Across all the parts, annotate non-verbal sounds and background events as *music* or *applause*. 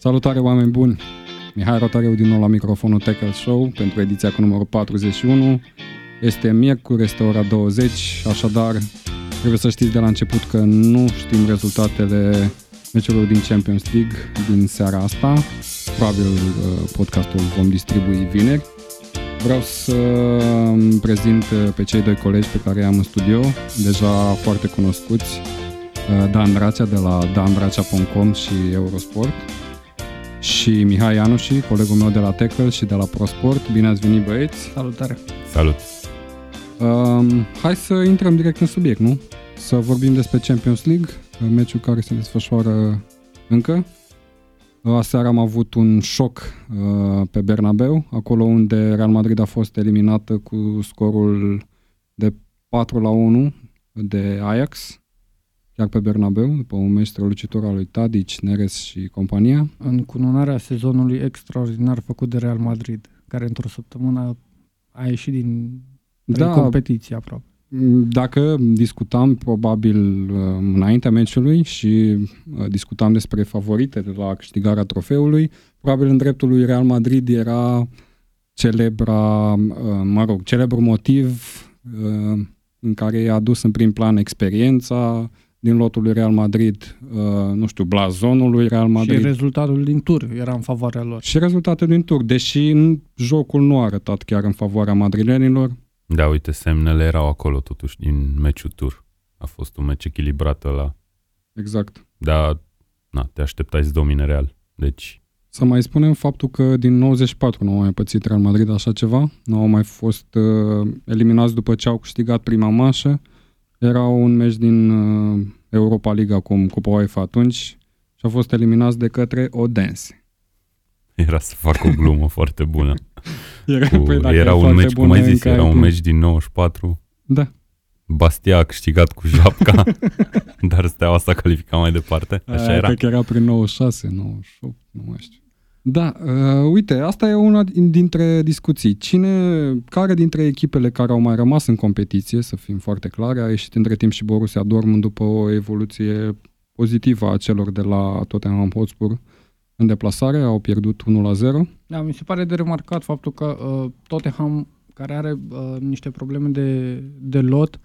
Salutare oameni buni! Mihai Rotariu din nou la microfonul Tackle Show pentru ediția cu numărul 41. Este miercuri, este ora 20, așadar trebuie să știți de la început că nu știm rezultatele meciurilor din Champions League din seara asta. Probabil uh, podcastul vom distribui vineri. Vreau să prezint uh, pe cei doi colegi pe care i-am în studio, deja foarte cunoscuți, uh, Dan Dracea de la dandracea.com și Eurosport și Mihai Ianuși, colegul meu de la Tackle și de la ProSport. Bine ați venit băieți! Salutare! Salut! Um, hai să intrăm direct în subiect, nu? Să vorbim despre Champions League, meciul care se desfășoară încă. Aseară am avut un șoc uh, pe Bernabeu, acolo unde Real Madrid a fost eliminată cu scorul de 4 la 1 de Ajax chiar pe Bernabeu, după un meci strălucitor al lui Tadic, Neres și compania. În cununarea sezonului extraordinar făcut de Real Madrid, care într-o săptămână a ieșit din da, competiție aproape. Dacă discutam probabil uh, înaintea meciului și uh, discutam despre favoritele la câștigarea trofeului, probabil în dreptul lui Real Madrid era celebra, uh, mă rog, celebru motiv în care i-a adus în prim plan experiența, din lotul lui Real Madrid, uh, nu știu, blazonul lui Real Madrid. Și rezultatul din tur era în favoarea lor. Și rezultatul din tur, deși jocul nu a arătat chiar în favoarea madrilenilor. Da, uite, semnele erau acolo totuși din meciul tur. A fost un meci echilibrat la. Exact. Da, na, te așteptai să domine Real. Deci... Să mai spunem faptul că din 94 nu au mai pățit Real Madrid așa ceva. Nu au mai fost uh, eliminați după ce au câștigat prima mașă. Era un meci din uh, Europa League acum, Cupa UEFA atunci și a fost eliminați de către Odense. Era să fac o glumă *laughs* foarte bună. Era, cu, păi, era un meci, cum ai zis, era un meci din 94. Da. Bastia a câștigat cu japca, *laughs* dar Steaua s-a calificat mai departe. Așa Aia, era. Cred că era prin 96, 98, nu mai știu. Da, uh, uite, asta e una dintre discuții. Cine, care dintre echipele care au mai rămas în competiție, să fim foarte clare, a ieșit între timp și Borussia Dortmund după o evoluție pozitivă a celor de la Tottenham Hotspur în deplasare, au pierdut 1-0. Da, mi se pare de remarcat faptul că uh, Tottenham, care are uh, niște probleme de, de lot, uh,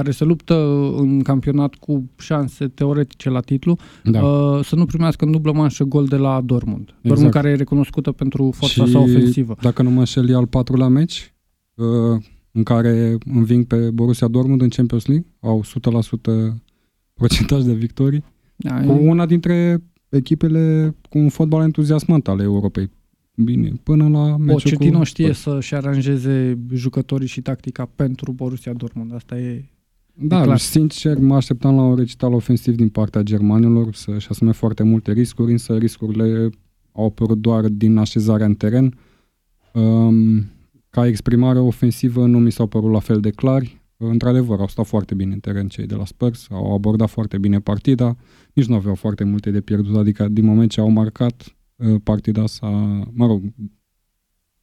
care se luptă în campionat cu șanse teoretice la titlu, da. uh, să nu primească în dublă manșă gol de la Dortmund. Exact. Dortmund care e recunoscută pentru forța și, sa ofensivă. dacă nu mă înșel, e al patrulea meci uh, în care înving pe Borussia Dortmund în Champions League. Au 100% procentaj de victorii. Da, cu e... una dintre echipele cu un fotbal entuziasmant ale Europei. Bine, până la meciul Pochettino cu... știe să-și aranjeze jucătorii și tactica pentru Borussia Dortmund. Asta e da, clar. sincer, mă așteptam la un recital ofensiv din partea germanilor să-și asume foarte multe riscuri, însă riscurile au apărut doar din așezarea în teren. Um, ca exprimare ofensivă nu mi s-au părut la fel de clari. Într-adevăr, au stat foarte bine în teren cei de la Spurs, au abordat foarte bine partida, nici nu aveau foarte multe de pierdut, adică din moment ce au marcat, uh, partida s-a, mă rg,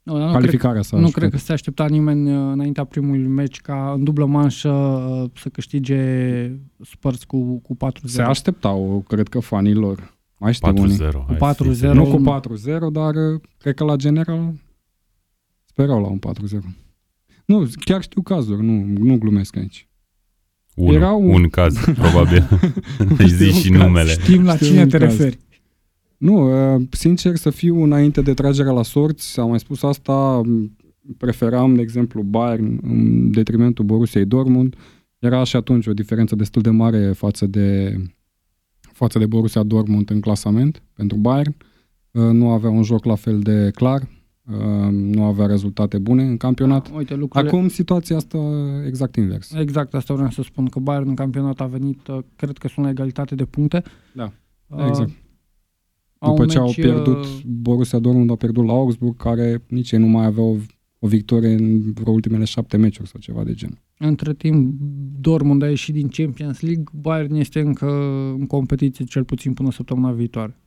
nu, nu calificarea cred, Nu cred că se aștepta nimeni uh, înaintea primului meci ca în dublă manșă uh, să câștige Spurs cu, cu 4-0. Se așteptau, cred că fanii lor. Mai știu 4-0. Cu 4-0. Nu cu 4-0, dar uh, cred că la general sperau la un 4-0. Nu, chiar știu cazuri, nu, nu glumesc aici. Un, Era un... un caz, *laughs* probabil. Își zici și numele. Știm la știu cine te caz. referi. Nu, sincer să fiu înainte de tragerea la sorți, am mai spus asta, preferam, de exemplu, Bayern în detrimentul Borussiei Dortmund. Era și atunci o diferență destul de mare față de, față de Borussia Dortmund în clasament pentru Bayern. Nu avea un joc la fel de clar, nu avea rezultate bune în campionat. Da, uite, lucrurile... Acum situația asta exact invers. Exact asta vreau să spun, că Bayern în campionat a venit, cred că sunt la egalitate de puncte. Da, exact. După ce au pierdut, uh, Borussia Dortmund a pierdut la Augsburg, care nici ei nu mai aveau o victorie în vreo ultimele șapte meciuri sau ceva de gen. Între timp, Dortmund a ieșit din Champions League, Bayern este încă în competiție cel puțin până săptămâna viitoare.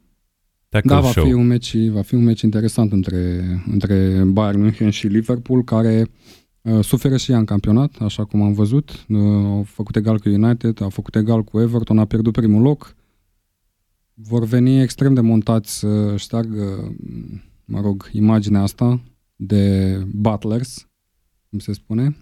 da, va fi, un meci, va fi un meci interesant între, între Bayern München și Liverpool, care uh, suferă și ea în campionat, așa cum am văzut. Uh, au făcut egal cu United, a făcut egal cu Everton, a pierdut primul loc vor veni extrem de montați să șteargă, mă rog, imaginea asta de butlers, cum se spune,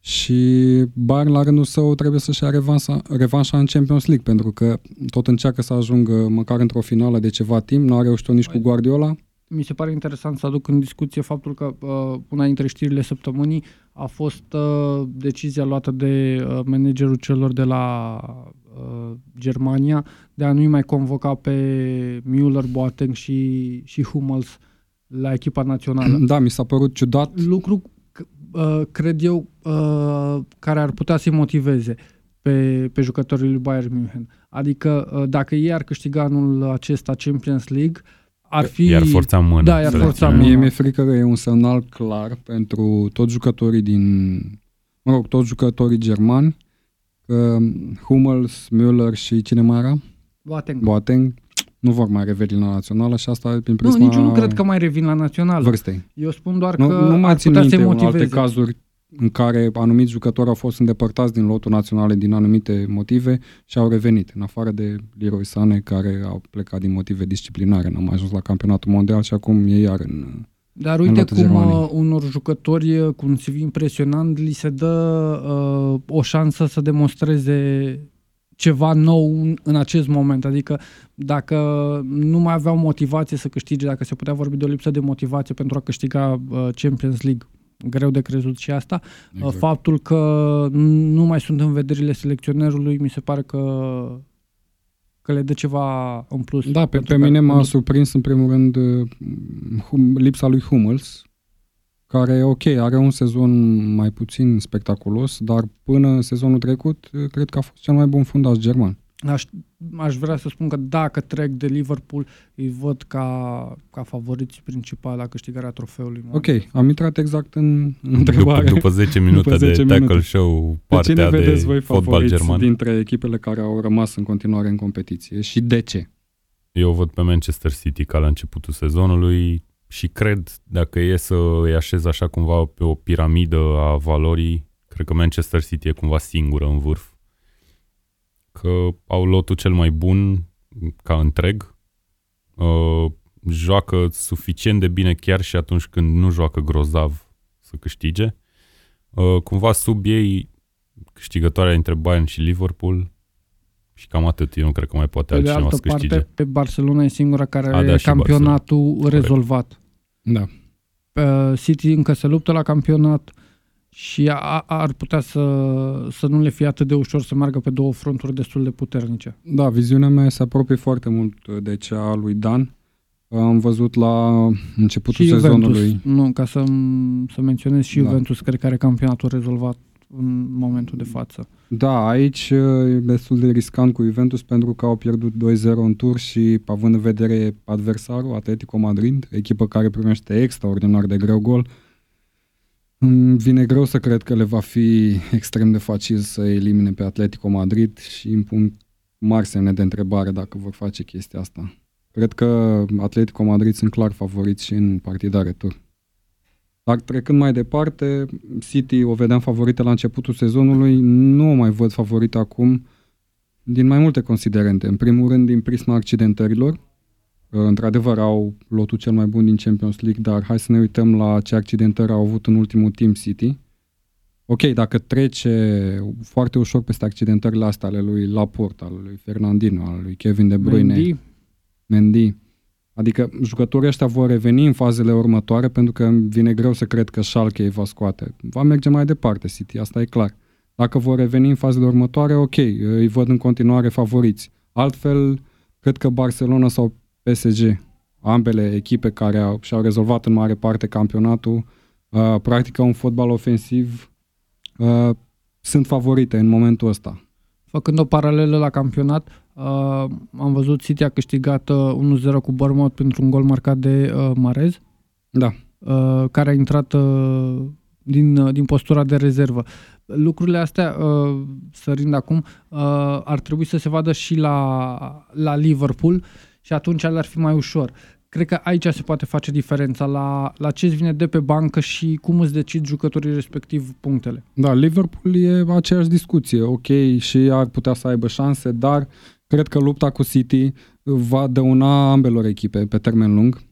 și Bayern la rândul său trebuie să-și ia revanșa, revanșa în Champions League, pentru că tot încearcă să ajungă măcar într-o finală de ceva timp, nu a reușit-o nici cu Guardiola. Mi se pare interesant să aduc în discuție faptul că uh, una dintre știrile săptămânii a fost uh, decizia luată de uh, managerul celor de la uh, Germania de a nu mai convoca pe Müller, Boateng și, și Hummels la echipa națională. Da, mi s-a părut ciudat. Lucru, uh, cred eu, uh, care ar putea să-i motiveze pe, pe jucătorii lui Bayern München. Adică uh, dacă ei ar câștiga anul acesta Champions League, ar fi... Iar forța mână. Da, iar forța mână. Mie mi-e frică că e un semnal clar pentru toți jucătorii din, mă rog, toți jucătorii germani, că Hummels, Müller și cine mai era? Boateng. Boateng nu vor mai reveni la națională și asta prin prisma Nu, nici eu nu cred că mai revin la națională. vârstei. Eu spun doar Nu, că nu mai ar țin putea minte să-i în alte motiveze. cazuri în care anumiți jucători au fost îndepărtați din lotul naționale din anumite motive și au revenit, în afară de Leroy Sane, care au plecat din motive disciplinare, n-au mai ajuns la campionatul mondial și acum e iar în... Dar în uite lotul cum Germaniei. uh, unor jucători uh, cu un CV impresionant li se dă uh, o șansă să demonstreze ceva nou în, în acest moment. Adică dacă nu mai aveau motivație să câștige, dacă se putea vorbi de o lipsă de motivație pentru a câștiga uh, Champions League, greu de crezut și asta, exact. faptul că nu mai sunt în vederile selecționerului, mi se pare că că le dă ceva în plus. Da, pe, Pentru pe că- mine m-a surprins în primul rând uh, hum, lipsa lui Hummels, care, ok, are un sezon mai puțin spectaculos, dar până în sezonul trecut, uh, cred că a fost cel mai bun fundaș german. Aș, aș vrea să spun că dacă trec de Liverpool, îi văd ca, ca favoriți principali la câștigarea trofeului. Ok, am intrat exact în în După, întrebare. după 10 minute După 10 de tackle minute. show, Pe cine partea de vedeți voi fotbal favoriți german, dintre echipele care au rămas în continuare în competiție și de ce? eu văd pe Manchester City ca la începutul sezonului și cred, dacă e să îi așez așa cumva pe o piramidă a valorii, cred că Manchester City e cumva singură în vârf. Că au lotul cel mai bun ca întreg, uh, joacă suficient de bine chiar și atunci când nu joacă grozav să câștige. Uh, cumva sub ei câștigătoarea între Bayern și Liverpool și cam atât. Eu nu cred că mai poate Pe de altcineva altă să câștige. parte, pe Barcelona e singura care A, are da, și campionatul rezolvat. Da. Pe City încă se luptă la campionat și a, ar putea să, să nu le fie atât de ușor să meargă pe două fronturi destul de puternice. Da, viziunea mea se apropie foarte mult de cea a lui Dan. Am văzut la începutul și sezonului. Juventus, nu, ca să, să menționez și Da. Juventus, cred că are campionatul rezolvat în momentul de față. Da, aici e destul de riscant cu Juventus pentru că au pierdut 2-0 în tur și având în vedere adversarul, Atletico Madrid, echipă care primește extraordinar de greu gol, îmi vine greu să cred că le va fi extrem de facil să elimine pe Atletico Madrid și îmi pun mari semne de întrebare dacă vor face chestia asta. Cred că Atletico Madrid sunt clar favoriți și în partida retur. Dar trecând mai departe, City o vedeam favorită la începutul sezonului, nu o mai văd favorită acum din mai multe considerente. În primul rând din prisma accidentărilor. Într-adevăr au lotul cel mai bun din Champions League, dar hai să ne uităm la ce accidentări au avut în ultimul timp City. Ok, dacă trece foarte ușor peste accidentările astea ale lui Laporte, ale lui Fernandinho, ale lui Kevin De Bruyne, Mendy, Mendy. Adică jucătorii ăștia vor reveni în fazele următoare pentru că îmi vine greu să cred că Schalke îi va scoate. Va merge mai departe City, asta e clar. Dacă vor reveni în fazele următoare, ok, îi văd în continuare favoriți. Altfel, cred că Barcelona sau PSG, ambele echipe care au, și-au rezolvat în mare parte campionatul, uh, practică un fotbal ofensiv, uh, sunt favorite în momentul ăsta. făcând o paralelă la campionat, uh, am văzut City a câștigat uh, 1-0 cu Bournemouth pentru un gol marcat de uh, Marez, Da, uh, care a intrat uh, din, uh, din postura de rezervă. Lucrurile astea, uh, sărind acum, uh, ar trebui să se vadă și la, la Liverpool și atunci le-ar fi mai ușor. Cred că aici se poate face diferența la, la ce îți vine de pe bancă și cum îți decid jucătorii respectiv punctele. Da, Liverpool e aceeași discuție, ok, și ar putea să aibă șanse, dar Cred că lupta cu City va dăuna ambelor echipe pe termen lung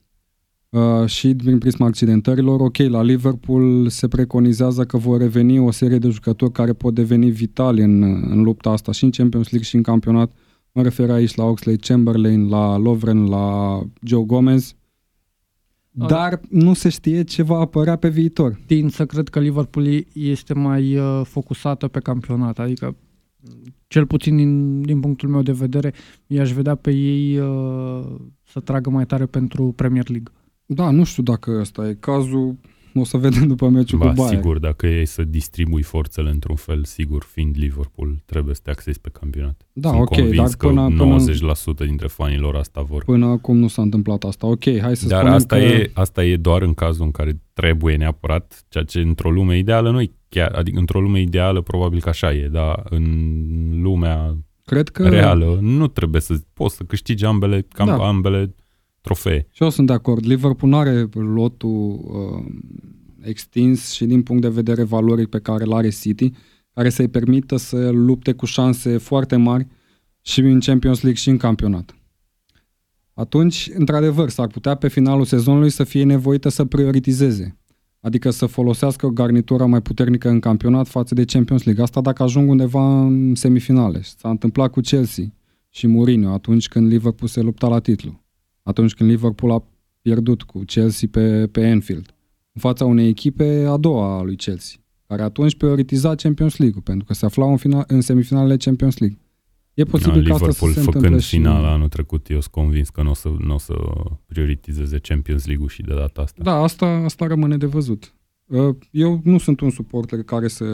uh, și din prisma accidentărilor. Ok, la Liverpool se preconizează că vor reveni o serie de jucători care pot deveni vitali în, în lupta asta și în Champions League și în campionat. Mă refer aici la Oxley Chamberlain, la Lovren, la Joe Gomez. Dar nu se știe ce va apărea pe viitor. Tin să cred că Liverpool este mai uh, focusată pe campionat, adică cel puțin din, din punctul meu de vedere, i-aș vedea pe ei uh, să tragă mai tare pentru Premier League. Da, nu știu dacă ăsta e cazul. O să vedem după meciul ba, cu Bayern. sigur, dacă e să distribui forțele într-un fel, sigur, fiind Liverpool, trebuie să te axezi pe campionat. Da, Sunt ok, convins dar până, că 90% până, dintre fanilor asta vor. Până acum nu s-a întâmplat asta. Ok, hai să dar spunem asta că... E, asta e doar în cazul în care trebuie neapărat, ceea ce într-o lume ideală nu chiar, adică într-o lume ideală probabil că așa e, dar în lumea Cred că... reală nu trebuie să poți să câștigi ambele, cam da. ambele trofee. Și eu sunt de acord. Liverpool nu are lotul uh, extins și din punct de vedere valoric pe care îl are City, care să-i permită să lupte cu șanse foarte mari și în Champions League și în campionat. Atunci, într-adevăr, s-ar putea pe finalul sezonului să fie nevoită să prioritizeze, adică să folosească garnitura mai puternică în campionat față de Champions League. Asta dacă ajung undeva în semifinale. S-a întâmplat cu Chelsea și Mourinho atunci când Liverpool se lupta la titlu. Atunci când Liverpool a pierdut cu Chelsea pe, pe Anfield în fața unei echipe a doua a lui Chelsea, care atunci prioritiza Champions League, pentru că se aflau în, final, în semifinalele Champions League. E posibil da, ca asta Liverpool, să se făcând și... finala anul trecut, eu sunt convins că nu o să, n-o să prioritizeze Champions League-ul și de data asta. Da, asta, asta rămâne de văzut. Uh, eu nu sunt un suporter care să,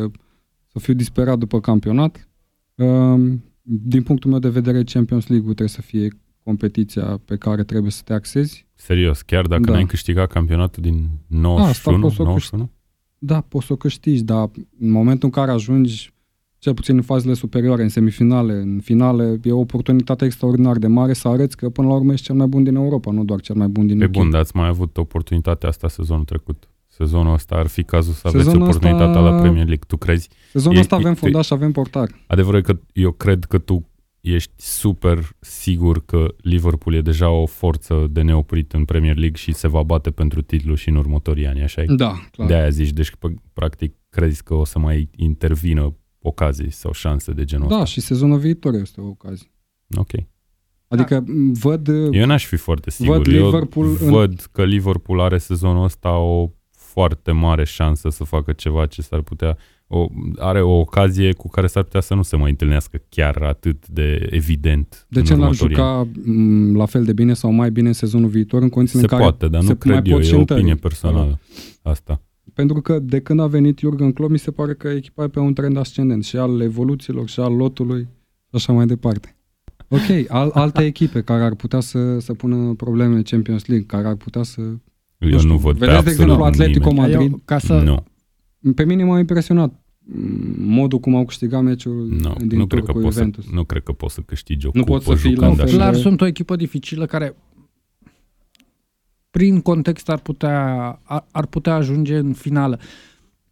să fiu disperat după campionat. Uh, din punctul meu de vedere, Champions League-ul trebuie să fie competiția pe care trebuie să te axezi. Serios, chiar dacă da. n-ai câștigat campionatul din 91, Asta poți 91? Da, poți să o câștigi, dar în momentul în care ajungi, cel puțin în fazele superioare, în semifinale, în finale, e o oportunitate extraordinar de mare să arăți că până la urmă ești cel mai bun din Europa, nu doar cel mai bun din Pe UK. bun, dar ați mai avut oportunitatea asta sezonul trecut. Sezonul ăsta ar fi cazul să aveți sezonul oportunitatea asta... la Premier League. Tu crezi? Sezonul ăsta avem fundaș și avem portar. Adevărul e că eu cred că tu ești super sigur că Liverpool e deja o forță de neoprit în Premier League și se va bate pentru titlu și în următorii ani, așa Da, clar. De aia zici, deci practic crezi că o să mai intervină ocazii sau șanse de genul Da, ăsta. și sezonul viitor este o ocazie. Ok. Adică da. văd... Eu n-aș fi foarte sigur. Văd Liverpool Eu în... văd că Liverpool are sezonul ăsta o foarte mare șansă să facă ceva ce s-ar putea o, are o ocazie cu care s-ar putea să nu se mai întâlnească chiar atât de evident. De ce n-ar juca m- la fel de bine sau mai bine în sezonul viitor în condițiile se în care poate, dar nu cred eu, e o opinie personală asta. Pentru că de când a venit Jurgen Klopp, mi se pare că echipa e pe un trend ascendent și al evoluțiilor și al lotului și așa mai departe. Ok, al, alte echipe care ar putea să, să pună probleme în Champions League, care ar putea să... Eu nu, știu, nu văd Vedeți, de exemplu, Atletico nimeni. Madrid? Eu, ca să, nu. Pe mine m-a impresionat modul cum au câștigat meciul no, din nu tur cred că cu Juventus. Să, nu cred că poți să câștigi o nu cupă pot să fii la jucând fel așa. Clar, sunt o echipă dificilă care prin context ar putea, ar, ar putea ajunge în finală.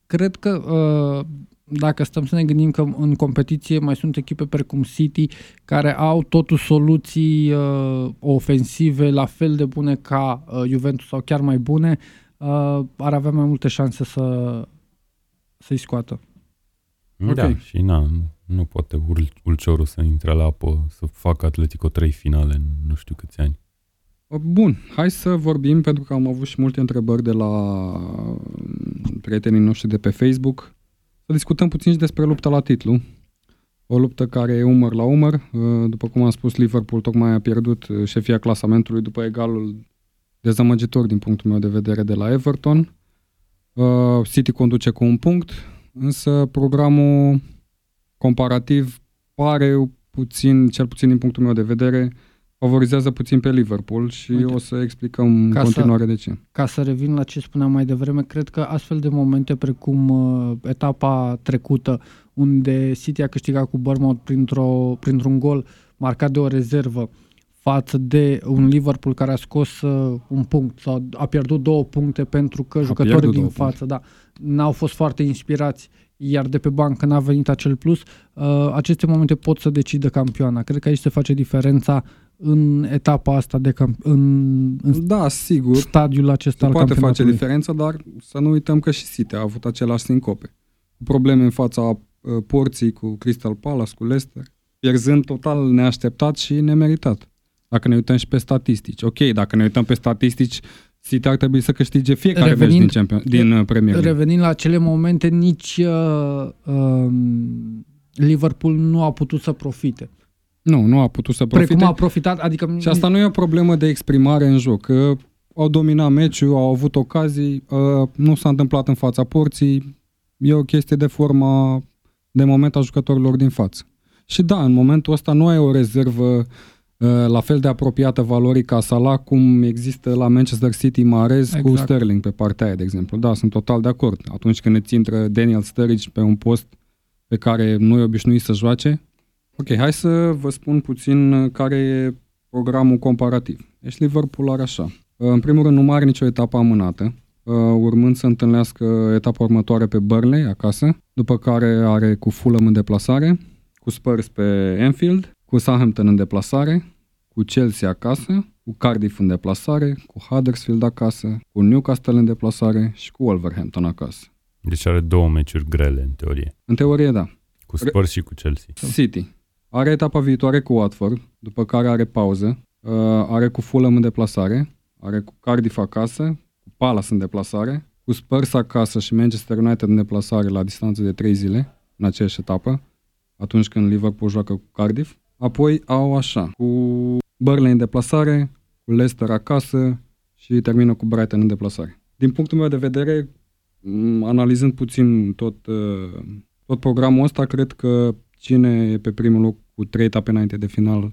Cred că uh, dacă stăm să ne gândim că în competiție mai sunt echipe precum City care au totuși soluții uh, ofensive la fel de bune ca uh, Juventus sau chiar mai bune, uh, ar avea mai multe șanse să, să-i scoată. Da, okay. și na, nu poate Ulciorul să intre la apă, să facă Atletico 3 finale în nu știu câți ani. Bun, hai să vorbim, pentru că am avut și multe întrebări de la prietenii noștri de pe Facebook, să discutăm puțin și despre lupta la titlu. O luptă care e umăr la umăr. După cum am spus, Liverpool tocmai a pierdut șefia clasamentului după egalul dezamăgitor din punctul meu de vedere de la Everton. City conduce cu un punct, însă programul comparativ pare puțin, cel puțin din punctul meu de vedere, favorizează puțin pe Liverpool și Uite, o să explicăm în continuare să, de ce. Ca să revin la ce spuneam mai devreme, cred că astfel de momente precum uh, etapa trecută, unde City a câștigat cu Bournemouth printr-o, printr-un gol marcat de o rezervă, față de un Liverpool care a scos uh, un punct sau a pierdut două puncte pentru că A jucătorii pierdut din două față da, n-au fost foarte inspirați, iar de pe bancă n-a venit acel plus, uh, aceste momente pot să decidă campioana. Cred că aici se face diferența în etapa asta de camp- în, în Da, sigur. stadiul acesta Se al poate face campionatului. diferența, dar să nu uităm că și City a avut același sincope. Cu probleme în fața uh, porții cu Crystal Palace, cu Leicester, pierzând total neașteptat și nemeritat. Dacă ne uităm și pe statistici. Ok, dacă ne uităm pe statistici, City ar trebui să câștige fiecare meci Revenind- din, champion, din uh, Premier League. Revenind la acele momente, nici uh, um, Liverpool nu a putut să profite. Nu, nu a putut să profite. Precum a profitat, adică Și asta nu e o problemă de exprimare în joc, că au dominat meciul, au avut ocazii, uh, nu s-a întâmplat în fața porții, e o chestie de forma, de moment a jucătorilor din față. Și da, în momentul ăsta nu ai o rezervă uh, la fel de apropiată valorii ca Salah cum există la Manchester City Mahrez cu Exact. Sterling pe partea aia, de exemplu. Da, sunt total de acord. Atunci când îți intră Daniel Sturridge pe un post pe care nu e obișnuit să joace, Ok, hai să vă spun puțin uh, care e programul comparativ. Deci Liverpool are așa. Uh, În primul rând, nu are nicio etapă amânată, uh, urmând să întâlnească etapa următoare pe Burnley, acasă, după care are cu Fulham în deplasare, cu Spurs pe Anfield, cu Southampton în deplasare, cu Chelsea acasă, cu Cardiff în deplasare, cu Huddersfield acasă, cu Newcastle în deplasare și cu Wolverhampton acasă. Deci are două meciuri grele, în teorie. În teorie, da. Cu Spurs și cu Chelsea. City. Are etapa viitoare cu Watford, după care are pauză. Uh, are cu Fulham în deplasare, are cu Cardiff acasă, cu Palace în deplasare, cu Spurs acasă și Manchester United în deplasare la distanță de 3 zile, în aceeași etapă, atunci când Liverpool joacă cu Cardiff. Apoi au așa, cu Burnley în deplasare, cu Leicester acasă și termină cu Brighton în deplasare. Din punctul meu de vedere, m, analizând puțin tot, uh, tot programul ăsta, cred că cine e pe primul loc cu trei etape înainte de final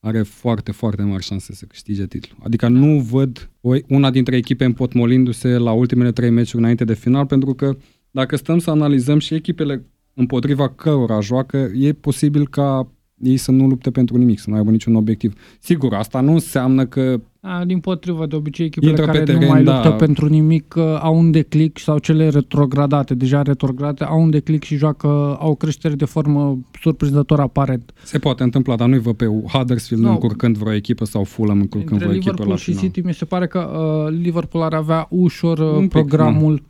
are foarte, foarte mari șanse să câștige titlul. Adică nu văd o, una dintre echipe împotmolindu-se la ultimele trei meciuri înainte de final, pentru că dacă stăm să analizăm și echipele împotriva cărora joacă, e posibil ca ei să nu lupte pentru nimic, să nu aibă niciun obiectiv. Sigur, asta nu înseamnă că A, din potrivă, de obicei, echipele Intră pe care teren, nu mai da. luptă pentru nimic uh, au un declic sau cele retrogradate, deja retrogradate, au un declic și joacă, au creștere de formă surprinzător aparent. se poate întâmpla, dar nu-i văd pe Huddersfield Nu. încurcând vreo echipă sau Fulham încurcând Între vreo echipă Liverpool la și final. City mi se pare că uh, Liverpool ar avea ușor uh, Un pic, programul,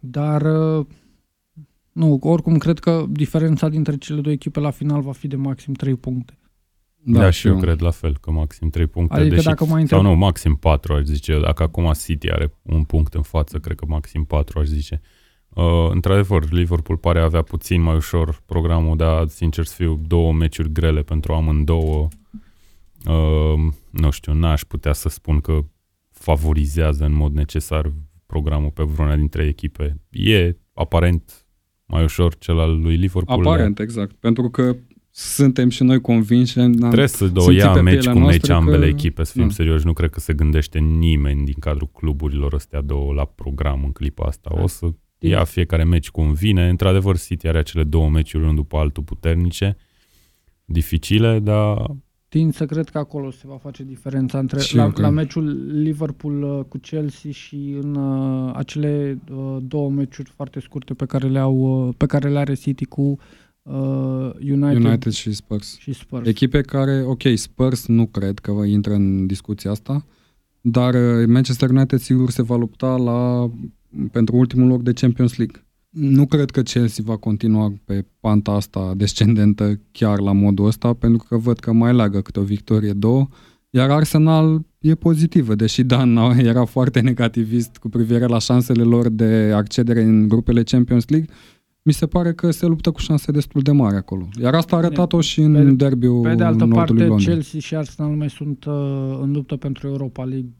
dar uh, nu, oricum cred că diferența dintre cele două echipe la final va fi de maxim 3 puncte. Da, da și eu cred la fel, că maxim 3 puncte. Adică deși, dacă mai Sau întreb- nu, maxim 4 aș zice. Dacă acum City are un punct în față, cred că maxim 4 aș zice. Uh, într-adevăr, Liverpool pare avea puțin mai ușor programul, dar sincer să fiu două meciuri grele pentru amândouă. Uh, nu știu, n-aș putea să spun că favorizează în mod necesar programul pe vreuna dintre echipe. E aparent mai ușor cel al lui Liverpool. Aparent, exact. Pentru că suntem și noi convinși. am Trebuie să o simțit ia pe meci pielea cu meci noastră ambele că- echipe, să fim Da. serioși. Nu cred că se gândește nimeni din cadrul cluburilor astea două la program în clipa asta. O să ia fiecare meci cum vine. Într-adevăr, City are acele două meciuri unul după altul puternice, dificile, dar Tind să cred că acolo se va face diferența între Și la, eu cred. la meciul Liverpool uh, cu Chelsea și în uh, acele uh, două meciuri foarte scurte pe care le au uh, pe care le are City cu uh, United, United și Spurs. și Spurs. Echipe care, ok, Spurs nu cred că intră în discuția asta, dar uh, Manchester United sigur se va lupta la, pentru ultimul loc de Champions League. Nu cred că Chelsea va continua pe panta asta descendentă chiar la modul ăsta, pentru că văd că mai leagă câte o victorie, două, iar Arsenal e pozitivă, deși Dan *laughs* era foarte negativist cu privire la șansele lor de accedere în grupele Champions League, mi se pare că se luptă cu șanse destul de mari acolo. Iar asta a arătat-o și în Pe- derbiul Pe de altă Nordului parte, Londrei. Chelsea și Arsenal mai sunt uh, în luptă pentru Europa League,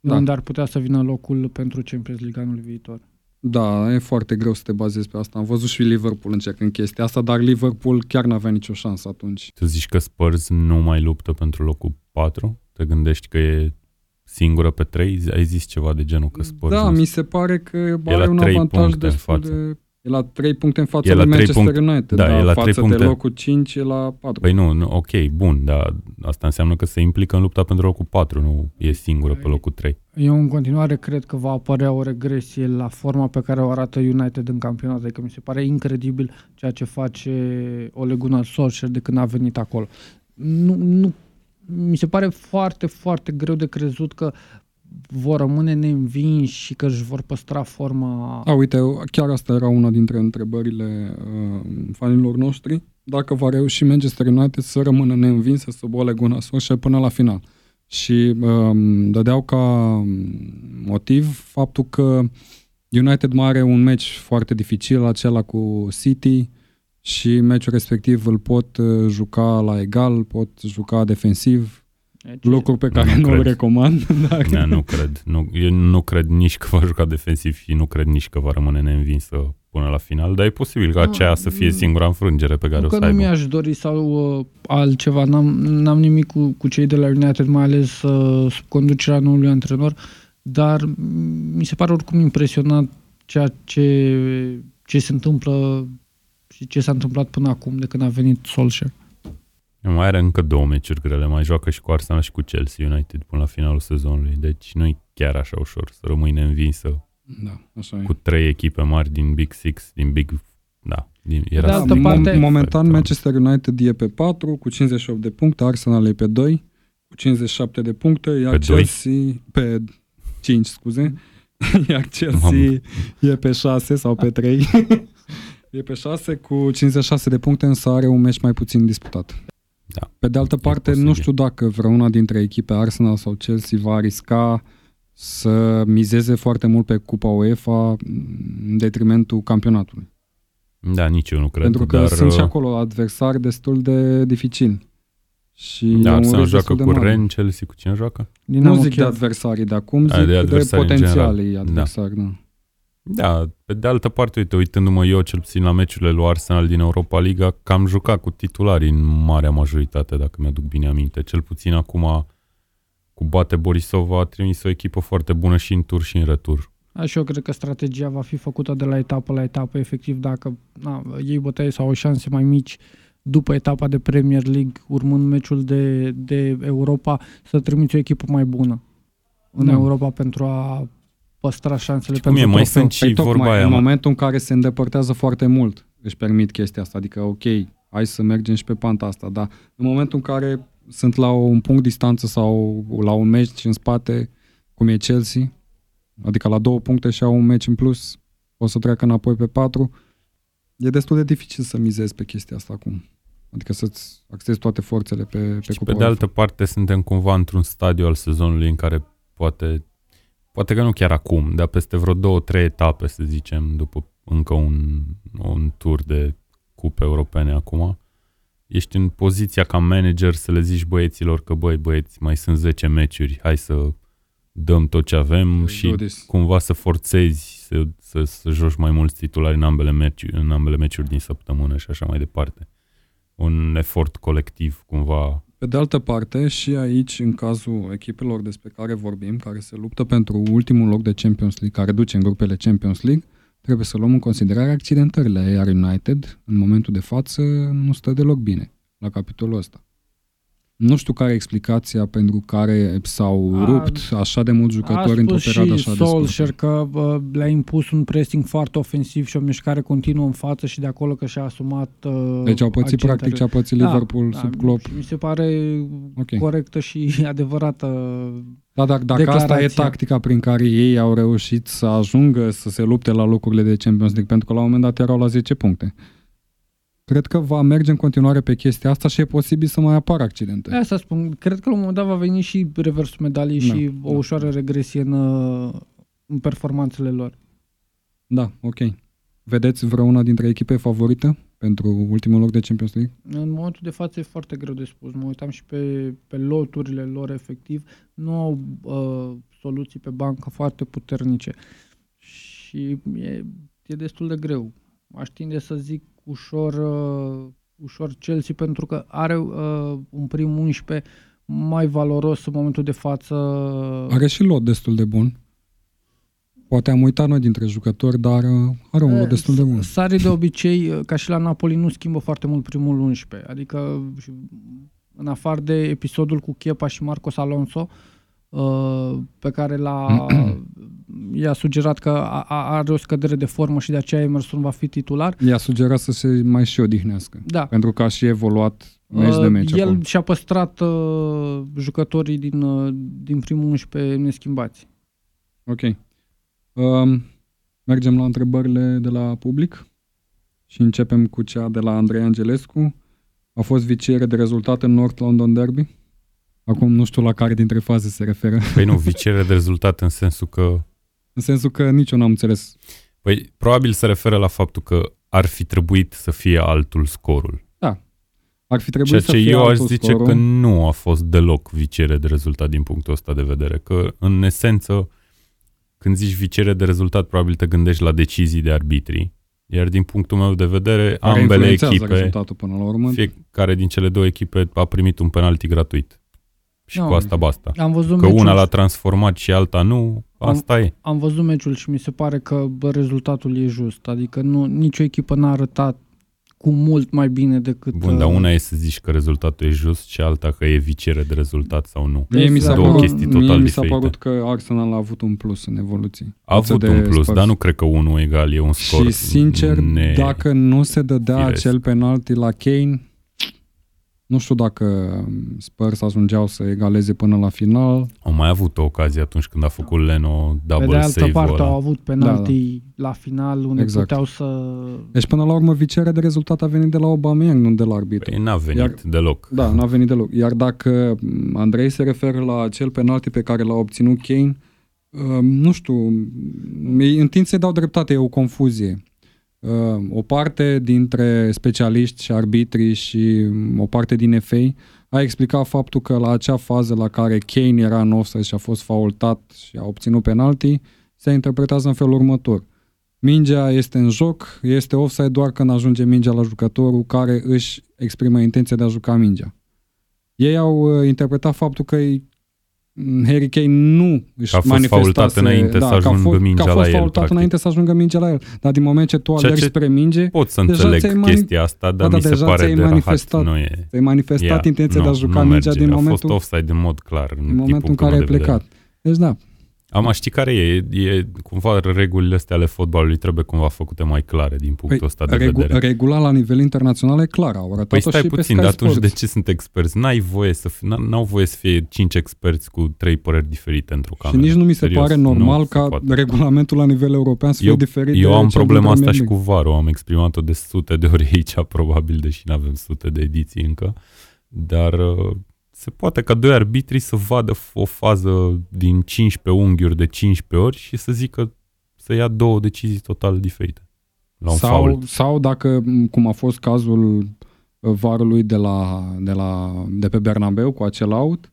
Da. unde ar putea să vină locul pentru Champions League anul viitor. Da, e foarte greu să te bazezi pe asta. Am văzut și Liverpool încercând chestia asta, dar Liverpool chiar n-avea nicio șansă atunci. tu zici că Spurs nu mai luptă pentru locul 4? Te gândești că e singură pe 3? Ai zis ceva de genul că Spurs da, nu mi se pare că la are un trei avantaj puncte în destul față. de E la 3 puncte în fața lui Manchester punct... United, da, dar e la față 3 puncte. de locul 5 e la 4. Păi nu, nu, ok, bun, dar asta înseamnă că se implică în lupta pentru locul 4, nu e singură pe locul 3. Eu în continuare cred că va apărea o regresie la forma pe care o arată United în campionat, adică mi se pare incredibil ceea ce face Ole Gunnar Solskjaer de când a venit acolo. Nu, nu, mi se pare foarte, foarte greu de crezut că vor rămâne neînvinși și că își vor păstra forma... A, uite, chiar asta era una dintre întrebările uh, fanilor noștri. Dacă va reuși Manchester United să rămână neînvins, să se bole Gunnar Solskjaer până la final. Și uh, dădeau ca motiv faptul că United mai are un meci foarte dificil, acela cu City, și meciul respectiv îl pot uh, juca la egal, pot juca defensiv, deci, lucru pe care nu, nu îl recomand. *laughs* Dar... Da, nu cred. Nu, eu nu cred nici că va juca defensiv și nu cred nici că va rămâne neînvinsă până la final, dar e posibil ca aceea să fie singura înfrângere pe care nu o să aibă. Nu mi-aș dori sau uh, altceva, n-am, n-am nimic cu, cu cei de la United, mai ales uh, sub conducerea noului antrenor, dar mi se pare oricum impresionant ceea ce, ce se întâmplă și ce s-a întâmplat până acum de când a venit Solskjaer. Mai are încă două meciuri grele, mai joacă și cu Arsenal și cu Chelsea United până la finalul sezonului, deci nu e chiar așa ușor să rămâi neînvinsă da, așa cu trei echipe mari din Big Six, din Big... Da, din, era de altă parte, momentan Manchester United e pe 4 cu 58 de puncte, Arsenal e pe 2 cu 57 de puncte, iar pe Chelsea 2? pe 5, scuze, *laughs* iar Chelsea Mamă. e pe 6 sau pe 3. *laughs* e pe 6 cu 56 de puncte, însă are un meci mai puțin disputat. Da. Pe de altă parte, posibil. nu știu dacă vreuna dintre echipe Arsenal sau Chelsea va risca să mizeze foarte mult pe Cupa UEFA în detrimentul campionatului. Da, nici eu nu cred. Pentru că dar... sunt și uh, acolo adversari destul de dificili. Și da, Arsenal joacă cu Ren, Chelsea cu cine joacă? Dinamo nu zic de adversarii de acum, zic de, de potențialii adversari. Da. da. Da, pe de altă parte, uite, uitându-mă eu cel puțin la meciurile lui Arsenal din Europa Liga, cam jucat cu titularii în marea majoritate, dacă mi-aduc bine aminte. Cel puțin acum cu Bate Borisov a trimis o echipă foarte bună și în tur și în retur. Așa eu cred că strategia va fi făcută de la etapă la etapă, efectiv, dacă na, ei bătaie sau au șanse mai mici după etapa de Premier League, urmând meciul de, de Europa, să trimiți o echipă mai bună în da. Europa pentru a păstra șansele pentru cum e, mai sunt și păi vorba aia, în momentul în care se îndepărtează foarte mult, își permit chestia asta, adică ok, hai să mergem și pe panta asta, dar în momentul în care sunt la un punct distanță sau la un meci în spate, cum e Chelsea, adică la două puncte și au un meci în plus, o să treacă înapoi pe patru, e destul de dificil să mizezi pe chestia asta acum. Adică să-ți accesi toate forțele pe, pe Și pe de altă parte suntem cumva într-un stadiu al sezonului în care poate poate că nu chiar acum, dar peste vreo două, trei etape, să zicem, după încă un, un tur de cupe europene acum, ești în poziția ca manager să le zici băieților că băi băieți, mai sunt 10 meciuri, hai să dăm tot ce avem și cumva să forțezi să, să, să joci mai mulți titulari în ambele, meci, în ambele meciuri din săptămână și așa mai departe. Un efort colectiv cumva pe de altă parte, și aici, în cazul echipelor despre care vorbim, care se luptă pentru ultimul loc de Champions League, care duce în grupele Champions League, trebuie să luăm în considerare accidentările, iar United, în momentul de față, nu stă deloc bine la capitolul ăsta. Nu știu care e explicația pentru care s-au a, rupt așa de mulți jucători într-o perioadă așa de scurtă. că uh, le-a impus un pressing foarte ofensiv și o mișcare continuă în față și de acolo că și-a asumat uh, Deci au pățit accentele. practic ce a pățit da, Liverpool da, sub Klopp. Mi se pare okay. corectă și *laughs* adevărată Da, dacă, dacă asta e tactica prin care ei au reușit să ajungă să se lupte la locurile de Champions League, pentru că la un moment dat erau la 10 puncte cred că va merge în continuare pe chestia asta și e posibil să mai apară accidente. Asta spun. Cred că la un moment dat va veni și reversul medalii da, și o da. ușoară regresie în, în performanțele lor. Da, ok. Vedeți vreuna dintre echipe favorită pentru ultimul loc de Champions League? În momentul de față e foarte greu de spus. Mă uitam și pe, pe loturile lor efectiv. Nu au uh, soluții pe bancă foarte puternice. Și e, e destul de greu. Aș tinde să zic ușor, uh, ușor Chelsea pentru că are uh, un prim 11 mai valoros în momentul de față. Are și lot destul de bun. Poate am uitat noi dintre jucători, dar uh, are un lot destul de bun. Sari de obicei, uh, ca și la Napoli, nu schimbă foarte mult primul 11. Adică, în afară de episodul cu Chepa și Marcos Alonso, uh, pe care l-a, *clears throat* i-a sugerat că are o scădere de formă și de aceea Emerson va fi titular. I-a sugerat să se mai și odihnească. Da. Pentru că a și evoluat meci de meci. El acum. și-a păstrat uh, jucătorii din, uh, din primul 11 neschimbați. Ok. Um, mergem la întrebările de la public și începem cu cea de la Andrei Angelescu. A fost viciere de rezultat în North London Derby? Acum nu știu la care dintre faze se referă. Păi nu, *laughs* viciere de rezultat în sensul că... În sensul că nici eu n-am înțeles. Păi probabil se referă la faptul că ar fi trebuit să fie altul scorul. Da. Ar fi trebuit Ceea să ce fie eu aș altul zice scorul. că nu a fost deloc viciere de rezultat din punctul ăsta de vedere. Că în esență când zici viciere de rezultat, probabil te gândești la decizii de arbitri. Iar din punctul meu de vedere, Care ambele influențează echipe, rezultatul până la urmă. fiecare din cele două echipe a primit un penalti gratuit. Și Nu. cu asta basta. Am văzut Că meciul, una l-a transformat și alta nu, asta e. am văzut meciul și mi se pare că bă, rezultatul e just. Adică nu, nicio echipă n-a arătat cu mult mai bine decât... Bun, dar uh, una e să zici că rezultatul e just și alta că e viciere de rezultat sau nu. Mie mi, s-a Exact. Două părut, chestii total mie mi s-a diferite. părut că Arsenal a avut un plus în evoluție. A avut de un plus, Spurs. dar nu cred că unul egal e un scor. Și sincer, ne... dacă nu se dădea firesc. acel penalti la Kane, nu știu dacă Spurs ajungeau să egaleze până la final. Au mai avut o ocazie atunci când a făcut Leno Pe de double altă save-ul parte ăla. au avut penalti la final unde Exact. puteau să... Deci până la urmă vicierea de rezultat a venit de la Aubameyang, nu de la arbitru. Păi n-a venit Iar- deloc. Da, n-a venit deloc. Iar dacă m, Andrei se referă la acel penalti pe care l-a obținut Kane, uh, nu știu, îi întind să-i dau dreptate, e o confuzie. Uh, o parte dintre specialiști și arbitri și m, o parte din FA a explicat faptul că la acea fază la care Kane era în offside și a fost faultat și a obținut penalti, se interpretează în felul următor. Mingea este în joc, este offside doar când ajunge mingea la jucătorul care își exprimă intenția de a juca mingea. Ei au uh, interpretat faptul că îi- m, Harry Kane nu își Că a fost manifestase... faultat înainte da, să că a ajungă fost, mingea că a la fost el, faultat practic. înainte să ajungă mingea la el. Dar din moment ce tu Ceea alergi ce spre minge, Pot să Deja înțeleg ți-ai mani- chestia asta, dar Da, mi da, se deja pare ți-ai de rahat. manifestat. Nu e. ți-ai manifestat Ia, intenția de a nu, juca nu mingea merge. din A momentul, fost offside în mod clar. În, în din momentul în punctul care ai meu de vedere. plecat. Deci da, Am ști care e, e cumva regulile astea ale fotbalului trebuie cumva făcute mai clare din punctul Păi, ăsta de regu- vedere. regula la nivel internațional e clară. Au arătat Păi și stai pe puțin, Sky dar atunci Sports. de ce sunt experți? N-ai voie să fi, n- n-au voie să fie cinci experți cu trei păreri diferite într-o Și cameră. nici nu mi se Serios, pare nu normal se ca poate. regulamentul la nivel european să fie Eu- diferit de Eu am cel problema din asta Premier și cu League. VAR-ul, am exprimat-o de sute de ori aici, *laughs* probabil, deși nu avem sute de ediții încă, dar uh, se poate ca doi arbitri să vadă f- o fază din 15 unghiuri de 15 ori și să zică să ia două decizii total diferite la un sau, faul. sau dacă, m, cum a fost cazul uh, varului de, la, de, la, de pe Bernabeu cu acel out,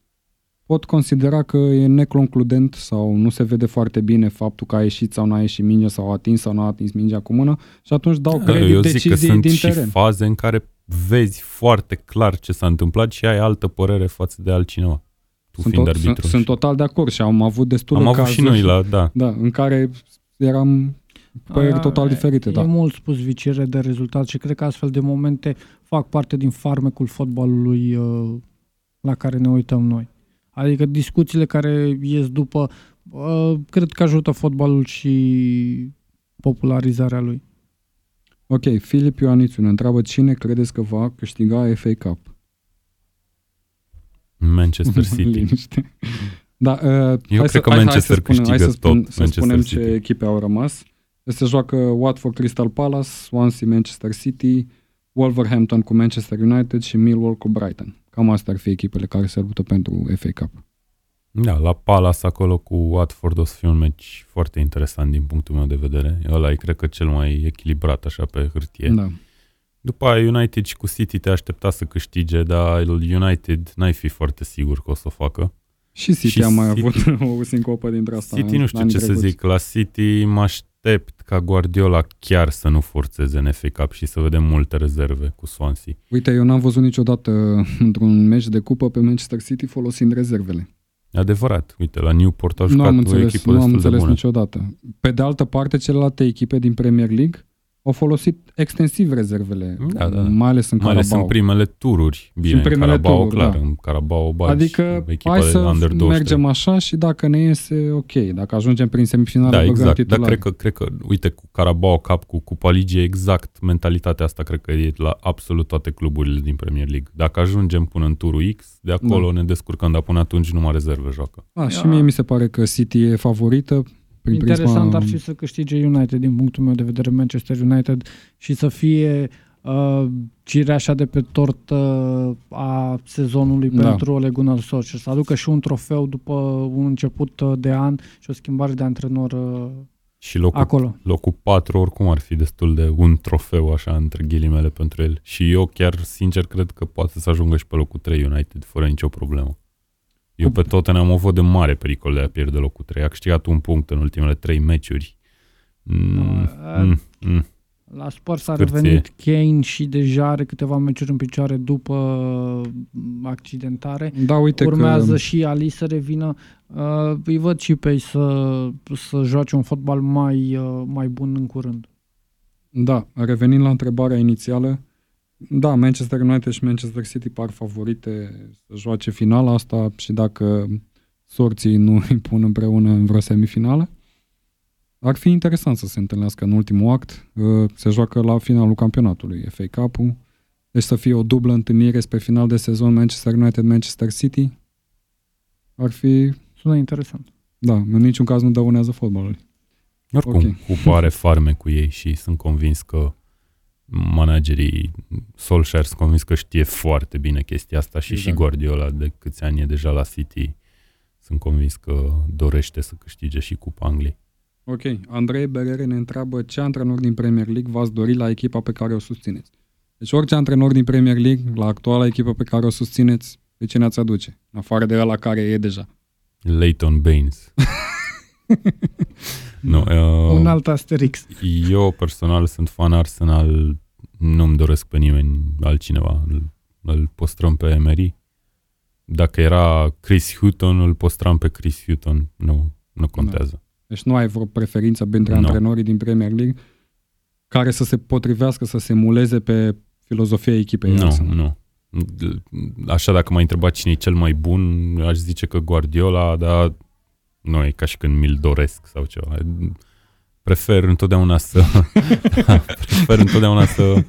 pot considera că e neconcludent sau nu se vede foarte bine faptul că a ieșit sau n-a ieșit mingea sau a atins sau n-a atins mingea cu mână și atunci dau credit Eu zic că deciziei sunt din și teren. faze în care vezi foarte clar ce s-a întâmplat și ai altă părere față de altcineva. Tu Sunt, fiind tot, sunt, arbitru. sunt total de acord și am avut destul Am de avut cazuri și noi la, da. da, în care eram păreri A, total diferite. E Da. mult spus viciere de rezultat și cred că astfel de momente fac parte din farmecul fotbalului uh, la care ne uităm noi. Adică discuțiile care ies după, uh, cred că ajută fotbalul și popularizarea lui. Ok, Filip Ioanițu ne întreabă cine credeți că va câștiga FA Cup? Manchester *laughs* City. Liniște. Da, uh, Eu hai cred să, că hai, Manchester hai să spunem, hai să, câștigă spun, tot să Manchester spunem City. ce echipe au rămas. Se joacă Watford Crystal Palace, Swansea Manchester City, Wolverhampton cu Manchester United și Millwall cu Brighton. Cam astea ar fi echipele care se luptă pentru FA Cup. Da, la Palace acolo cu Watford o să fie un meci foarte interesant din punctul meu de vedere. Ăla e, cred că, cel mai echilibrat așa pe hârtie. Da. După aia United și cu City te aștepta să câștige, dar United n-ai fi foarte sigur că o să o facă. Și City Și a mai City- avut *laughs* o sincopă dintre asta. City în nu știu anii ce să trecuți. zic. La City mă aștept ca Guardiola chiar să nu forțeze în FA Cup și să vedem multe rezerve cu Swansea. Uite, eu n-am văzut niciodată *laughs* într-un meci de cupă pe Manchester City folosind rezervele. Adevărat. Uite, la Newport au Nu jucat am o înțeles, echipă nu am destul de înțeles bună. niciodată. Pe de altă parte, celelalte echipe din Premier League au folosit extensiv rezervele, Da, da. mai ales în Mai ales Carabao. în primele tururi. Bine, în în primele Carabao, tururi, clar. da. În Carabao bagi Adică echipa hai de să under 23. mergem așa și dacă ne iese, ok. Dacă ajungem prin semifinală, Da, băgăm exact. Dar titulari. cred că, cred că, uite, cu Carabao Cup, cu Cupa Ligii, exact mentalitatea asta cred că e la absolut toate cluburile din Premier League. Dacă ajungem până în turul X, de acolo Da. ne descurcăm, dar până atunci numai rezerve joacă. A, și Ia. mie mi se pare că City e favorită prin Interesant prisma... ar fi să câștige United din punctul meu de vedere Manchester United și să fie uh, cireașa de pe tortă a sezonului Da. pentru Ole Gunnar Solskjaer. Să aducă și un trofeu după un început uh, de an și o schimbare de antrenor uh, Și locul, acolo. locul 4 oricum ar fi destul de un trofeu așa între ghilimele pentru el. Și eu chiar sincer cred că poate să ajungă și pe locul 3 United fără nicio problemă. Eu pe Tottenham o văd în mare pericol de a pierde locul 3. A câștigat un punct în ultimele 3 meciuri. Mm, Uh, mm, mm. La Spurs a Scârție. revenit Kane și deja are câteva meciuri în picioare după uh, accidentare. Da, uite Urmează că... și Ali să revină. Uh, îi văd și pe ei să, să joace un fotbal mai, uh, mai bun în curând. Da, revenind la întrebarea inițială, da, Manchester United și Manchester City par favorite să joace finala asta și dacă sorții nu îi pun împreună în vreo semifinală. Ar fi interesant să se întâlnească în ultimul act. Uh, Se joacă la finalul campionatului FA Cup-ul. Deci să fie o dublă întâlnire spre final de sezon Manchester United-Manchester City. Ar fi, Sună interesant. da, în niciun caz nu dăunează fotbalului. Oricum, Ok. okay. cupa are farme cu ei și sunt convins că managerii Solskjaer sunt convins că știe foarte bine chestia asta și Exact. și Guardiola de câți ani e deja la City sunt convins că dorește să câștige și Cupa Angliei. Ok, Andrei Berere ne întreabă ce antrenor din Premier League v-ați dori la echipa pe care o susțineți. Deci orice antrenor din Premier League, la actuala echipă pe care o susțineți, pe ce ne-ați aduce? În afară de la care e deja. Leighton Baines. *laughs* nu, uh, Un alt Asterix. Eu personal sunt fan Arsenal, nu-mi doresc pe nimeni altcineva. Îl, îl postrăm pe Emery. Dacă era Chris Hutton, îl postram pe Chris Hutton. Nu, nu contează. Deci nu ai vreo preferință între Nu. antrenorii din Premier League care să se potrivească, să se muleze pe filozofia echipei Nu, Arsenal. nu. Așa dacă m-ai întrebat cine e cel mai bun, aș zice că Guardiola, dar nu e ca și când mi-l doresc sau ceva. Prefer întotdeauna să *laughs* prefer întotdeauna să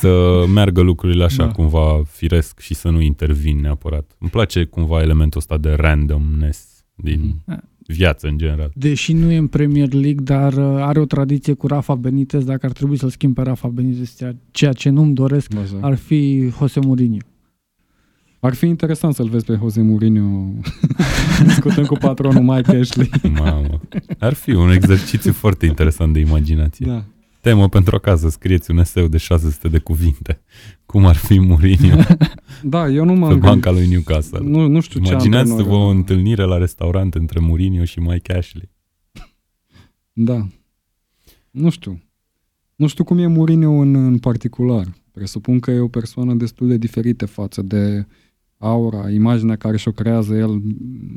să meargă lucrurile așa Da. cumva firesc și să nu intervin neapărat. Îmi place cumva elementul ăsta de randomness din Mhm. viață în general. Deși nu e în Premier League, dar uh, are o tradiție cu Rafa Benitez, dacă ar trebui să-l schimb pe Rafa Benitez, ceea- ceea ce nu-mi doresc, Așa. ar fi Jose Mourinho. Ar fi interesant să-l vezi pe Jose Mourinho *laughs* discutând cu patronul Mike Ashley. Mamă. Ar fi un exercițiu foarte interesant de imaginație. Da. Temă pentru acasă, scrieți un eseu de 600 de cuvinte. Cum ar fi Mourinho *laughs* Da, eu nu pe m-am banca lui Newcastle? Nu, nu știu ce Imaginați-vă antrenor- o întâlnire la restaurant între Mourinho și Mike Ashley. Da. Nu știu. Nu știu cum e Mourinho în, în particular. Presupun că e o persoană destul de diferită față de aura, imaginea care și-o creează el în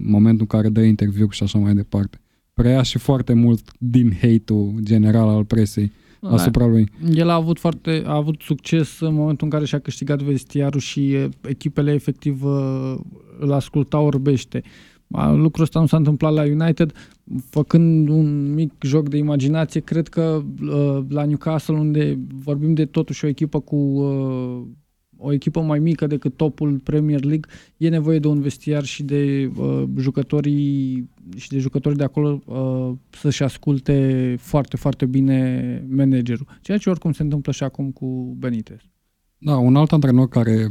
momentul în care dă interviu și așa mai departe. Preia și foarte mult din hate-ul general al presei asupra lui. El a avut foarte a avut succes în momentul în care și-a câștigat vestiarul și e, echipele efectiv uh, îl ascultau orbește. A, Lucrul ăsta nu s-a întâmplat la United. Făcând un mic joc de imaginație, cred că uh, la Newcastle, unde vorbim de totuși o echipă cu uh, o echipă mai mică decât topul Premier League, e nevoie de un vestiar și de uh, jucătorii și de jucătorii de acolo uh, să-și asculte foarte, foarte bine managerul. Ceea ce oricum se întâmplă și acum cu Benitez. Da, un alt antrenor care,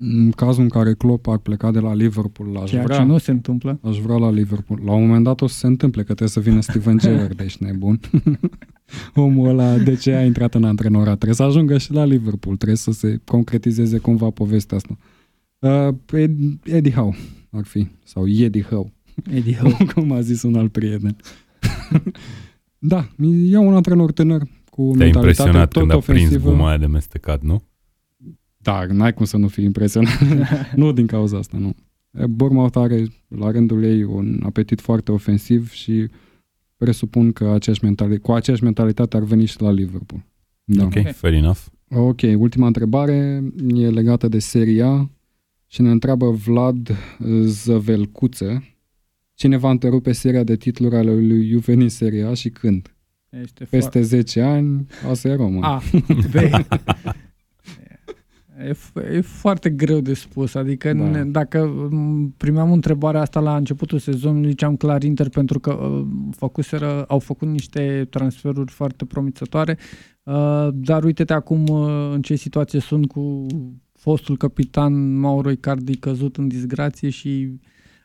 în cazul în care Klopp ar pleca de la Liverpool, aș Ceea vrea, ce nu se întâmplă. aș vrea la Liverpool. La un moment dat o să se întâmple că trebuie să vină Steven *laughs* Gerrard, ești nebun. *laughs* Omul ăla, de ce a intrat în antrenorat? Trebuie să ajungă și la Liverpool, trebuie să se concretizeze cumva povestea asta. Uh, Ed- Eddie Howe ar fi, sau Eddie Howe, Eddie Howe. *laughs* cum a zis un alt prieten. da, e un antrenor tânăr cu Te-a mentalitate impresionat tot când a prins ofensivă. guma aia de mestecat, nu? Da, n-ai cum să nu fii impresionat. *laughs* nu din cauza asta, nu. Bournemouth are la rândul ei un apetit foarte ofensiv și presupun că aceeași mentalitate, cu aceeași mentalitate ar veni și la Liverpool. Da. Ok, fair enough. Ok, ultima întrebare e legată de seria și ne întreabă Vlad Zăvelcuță cine va întrerupe seria de titluri ale lui Juve în seria și când? Este Peste fo- 10 ani, asta e Roma. A, *laughs* E, e foarte greu de spus, adică da. ne, dacă primeam întrebarea asta la începutul sezonului, ziceam clar Inter pentru că uh, făcuseră, au făcut niște transferuri foarte promițătoare, uh, dar uite-te acum uh, în ce situație sunt cu fostul capitan Mauro Icardi căzut în disgrație și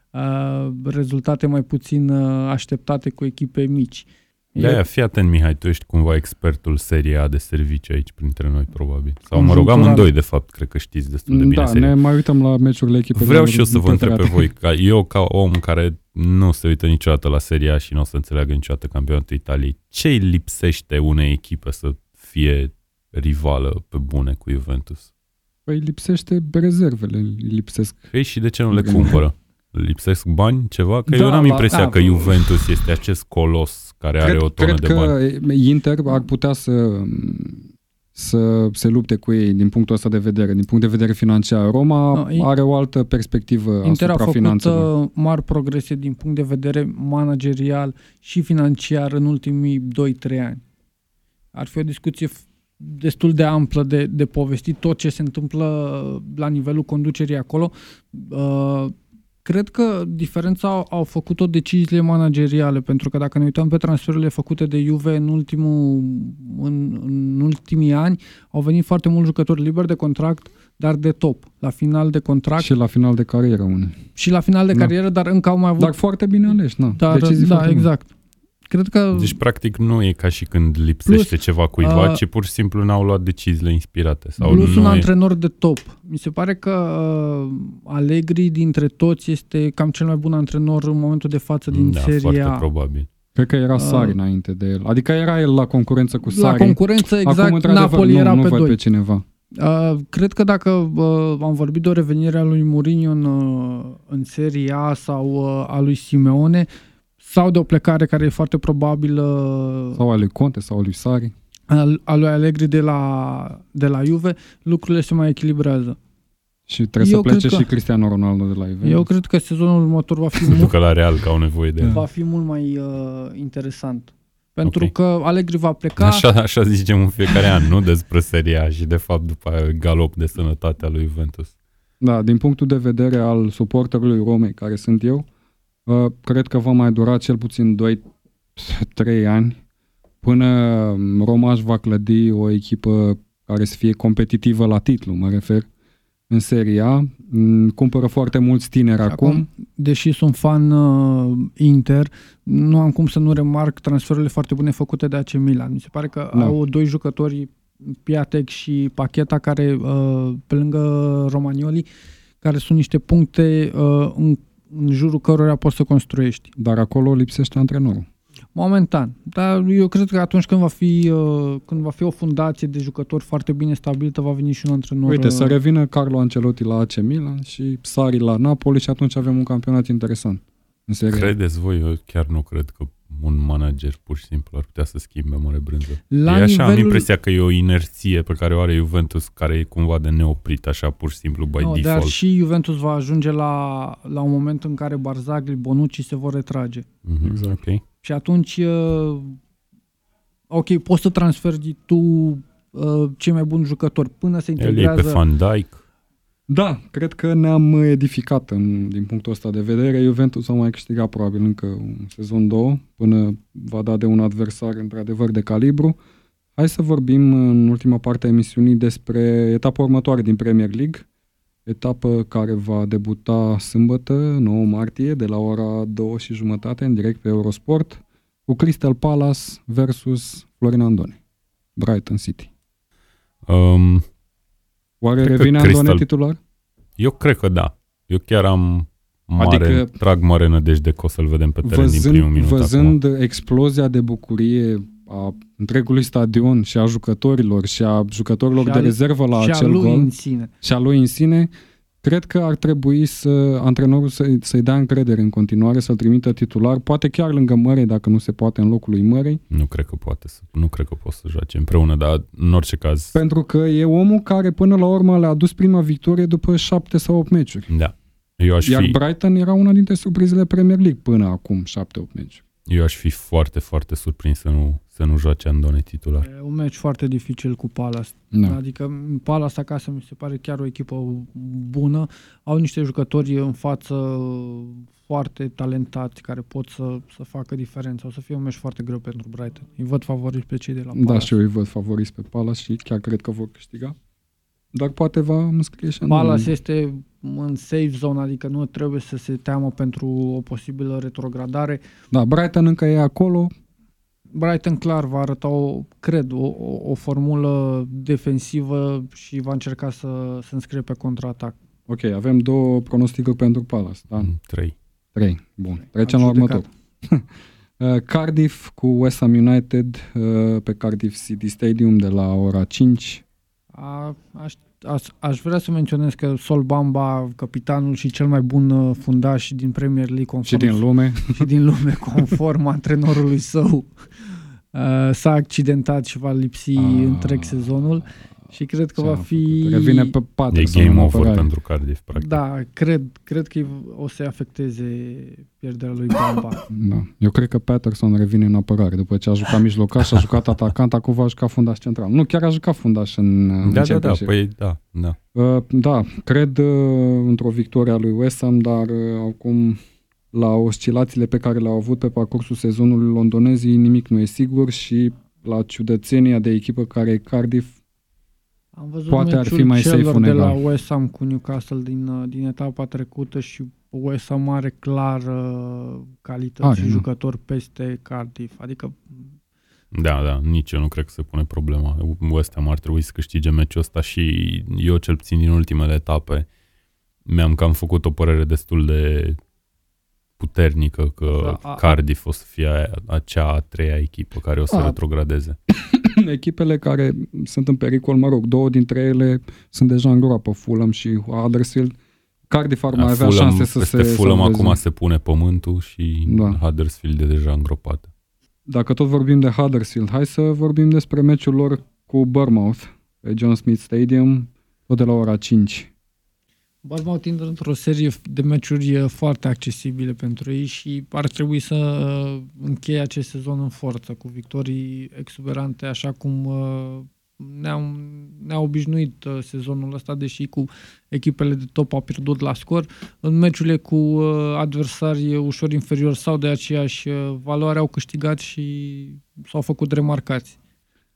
uh, rezultate mai puțin uh, așteptate cu echipe mici. Uh, de aia, fii atent, Mihai, tu ești cumva expertul seria A de servicii aici printre noi, probabil. Sau mă rog, amândoi, de fapt, cred că știți destul de bine Da, seria. ne mai uităm la meciurile echipei. Vreau și eu să vă întreb pe voi, ca eu ca om care nu se uită niciodată la seria A și nu o să înțeleagă niciodată campionatul Italiei, ce îi lipsește unei echipe să fie rivală pe bune cu Juventus? Păi lipsește rezervele, lipsesc. Ei, și de ce nu le cumpără? lipsesc bani, ceva? Că da, eu n-am impresia da, că Juventus este acest colos care cred, are o tonă de bani. Cred că Inter ar putea să, să se lupte cu ei din punctul ăsta de vedere, din punct de vedere financiar. Roma no, are o altă perspectivă Inter asupra finanțelor. Inter a făcut uh, mari progrese din punct de vedere managerial și financiar în ultimii 2-3 ani. Ar fi o discuție destul de amplă de, de povestit tot ce se întâmplă la nivelul conducerii acolo. Uh, Cred că diferența au făcut-o deciziile manageriale, pentru că dacă ne uităm pe transferurile făcute de Juve în, ultimul, în, în ultimii ani, au venit foarte mulți jucători liberi de contract, dar de top, la final de contract. Și la final de carieră unii. Și la final de da. carieră, dar încă au mai avut... Dar foarte bine aleși, na. Dar, Decizii da, exact. Bine. Cred că... Deci, practic, nu e ca și când lipsește plus, ceva cuiva, uh, ci pur și simplu n-au luat deciziile inspirate. Sau plus nu un e... antrenor de top. Mi se pare că uh, Allegri dintre toți este cam cel mai bun antrenor în momentul de față din da, seria foarte probabil. Cred că era Sari uh, înainte de el. Adică era el la concurență cu Sari. La concurență, exact, Acum, Napoli nu, era nu pe doi. pe cineva. Uh, cred că dacă uh, am vorbit de o revenire a lui Mourinho în, uh, în Serie A sau uh, a lui Simeone, sau de o plecare care e foarte probabilă sau a lui Conte sau a lui Sari a lui Allegri de la, de la Juve, lucrurile se mai echilibrează. Și trebuie eu să plece că, și Cristiano Ronaldo de la Juve. Eu cred că sezonul următor va fi *laughs* mult, la Real că au nevoie de va fi mult mai uh, interesant. Pentru okay. că Allegri va pleca... Așa, așa zicem în fiecare an, nu despre seria și de fapt după galop de sănătate a lui Juventus. Da, din punctul de vedere al suporterului Romei, care sunt eu, Uh, cred că va mai dura cel puțin 2-3 ani până Romaș își va clădi o echipă care să fie competitivă la titlu, mă refer, în seria. Mm, cumpără foarte mulți tineri acum. acum. Deși sunt fan uh, Inter, nu am cum să nu remarc transferurile foarte bune făcute de AC Milan. Mi se pare că da. au doi jucători, Piatek și Pacheta, care, uh, pe lângă Romagnoli, care sunt niște puncte uh, în în jurul cărora poți să construiești. Dar acolo lipsește antrenorul. Momentan. Dar eu cred că atunci când va fi, uh, când va fi o fundație de jucători foarte bine stabilită, va veni și un antrenor. Uite, să uh, revină Carlo Ancelotti la AC Milan și Sari la Napoli și atunci avem un campionat interesant. În serie. Credeți voi? Eu chiar nu cred că un manager pur și simplu ar putea să schimbe mare brânză. La e așa, nivelul... am impresia că e o inerție pe care o are Juventus care e cumva de neoprit, așa pur și simplu by no, default. Dar și Juventus va ajunge la, la un moment în care Barzagli, Bonucci se vor retrage. Mm-hmm, exact. Okay. Și atunci, uh, ok, poți să transferi tu uh, cei mai buni jucători până se integrează... El e pe Van Dijk. Da, cred că ne-am edificat în, din punctul ăsta de vedere. Juventus a mai câștigat probabil încă un sezon două până va da de un adversar într-adevăr de calibru. Hai să vorbim în ultima parte a emisiunii despre etapa următoare din Premier League, etapă care va debuta sâmbătă, 9 martie, de la ora 2 și jumătate, în direct pe Eurosport, cu Crystal Palace versus Florin Andone, Brighton City. Um, Oare cred revine Andone Crystal... titular? Eu cred că da. Eu chiar am mare, adică, trag mare nădejde că o să-l vedem pe teren văzând, din primul minut Văzând acum. explozia de bucurie a întregului stadion și a jucătorilor și a jucătorilor și de a, rezervă la și acel a lui gol în sine. și a lui în sine, Cred că ar trebui să antrenorul să, să-i dea încredere în continuare, să-l trimită titular, poate chiar lângă Mărei, dacă nu se poate în locul lui Mărei. Nu cred că poate să, nu cred că poate să joace împreună, dar în orice caz... Pentru că e omul care până la urmă le-a adus prima victorie după șapte sau opt meciuri. Da. Eu aș Iar fi, Brighton era una dintre surprizele Premier League până acum, șapte-opt meciuri. eu aș fi foarte, foarte surprins să nu, să nu joace Andone titular. E un meci foarte dificil cu Palace. Da. Adică Palace acasă mi se pare chiar o echipă bună. Au niște jucători în față foarte talentați care pot să, să facă diferența. O să fie un meci foarte greu pentru Brighton. Îi văd favoriți pe cei de la Palace. Da, și eu îi văd favoriți pe Palace și chiar cred că vor câștiga. Dar poate va înscrie și Palace este în safe zone, adică nu trebuie să se teamă pentru o posibilă retrogradare. Da, Brighton încă e acolo. Brighton clar va arăta, o, cred, o, o, o formulă defensivă și va încerca să se înscrie pe contraatac. Ok, avem două pronosticuri pentru Palace, da? Mm, Trei. Trei. Bun. Trecem la Am judecat. următor. *laughs* Uh, Cardiff cu West Ham United uh, pe Cardiff City Stadium de la ora 5. A, aș, aș, aș vrea să menționez că Sol Bamba, capitanul și cel mai bun uh, fundaș din Premier League Și conform, din lume. *laughs* și din lume conform antrenorului său *laughs* uh, s-a accidentat și va lipsi Ah. întreg sezonul și cred că Ce va a fi făcut? Revine pe E Patterson game în over apărare. pentru Cardiff, practic. Da, cred, cred că o să afecteze pierderea lui Bamba. *coughs* Da. Eu cred că Patterson revine în apărare. După ce a jucat mijlocaș, a jucat atacant, acum va juca fundaș central. Nu, chiar a jucat fundaș în, în Da, da, da, Championship. păi da, da. Uh, da, cred uh, într-o victorie a lui West Ham, dar uh, acum la oscilațiile pe care le-au avut pe parcursul sezonului londonezii, nimic nu e sigur și la ciudățenia de echipă care e Cardiff, Am văzut Poate ar meciul fi mai safe celor un de la egal. West Ham cu Newcastle din, uh, din etapa trecută și West Ham are clar uh, calități Are, și nu. jucători peste Cardiff. Adică Da, da, nici eu nu cred că se pune problema. West Ham ar trebui să câștige meciul ăsta și eu cel puțin din ultimele etape mi-am cam făcut o părere destul de puternică că Da, a- Cardiff o să fie aia- acea a treia echipă care o să A. retrogradeze. *coughs* echipele care sunt în pericol, mă rog, două dintre ele sunt deja în groapă, Fulham și Huddersfield. Cardiff ar mai avea Fulham, șanse să peste se Fulham salveze. acum se pune pământul și Da. Huddersfield e deja îngropată. Dacă tot vorbim de Huddersfield, hai să vorbim despre meciul lor cu Bournemouth pe John Smith Stadium, tot de la ora 5. Bournemouth intră într-o serie de meciuri uh, foarte accesibile pentru ei și ar trebui să uh, încheie acest sezon în forță, cu victorii exuberante, așa cum uh, ne-au, ne-au obișnuit uh, sezonul ăsta, deși cu echipele de top a pierdut la scor. În meciurile cu uh, adversari ușor inferiori sau de aceeași uh, valoare au câștigat și s-au făcut remarcați.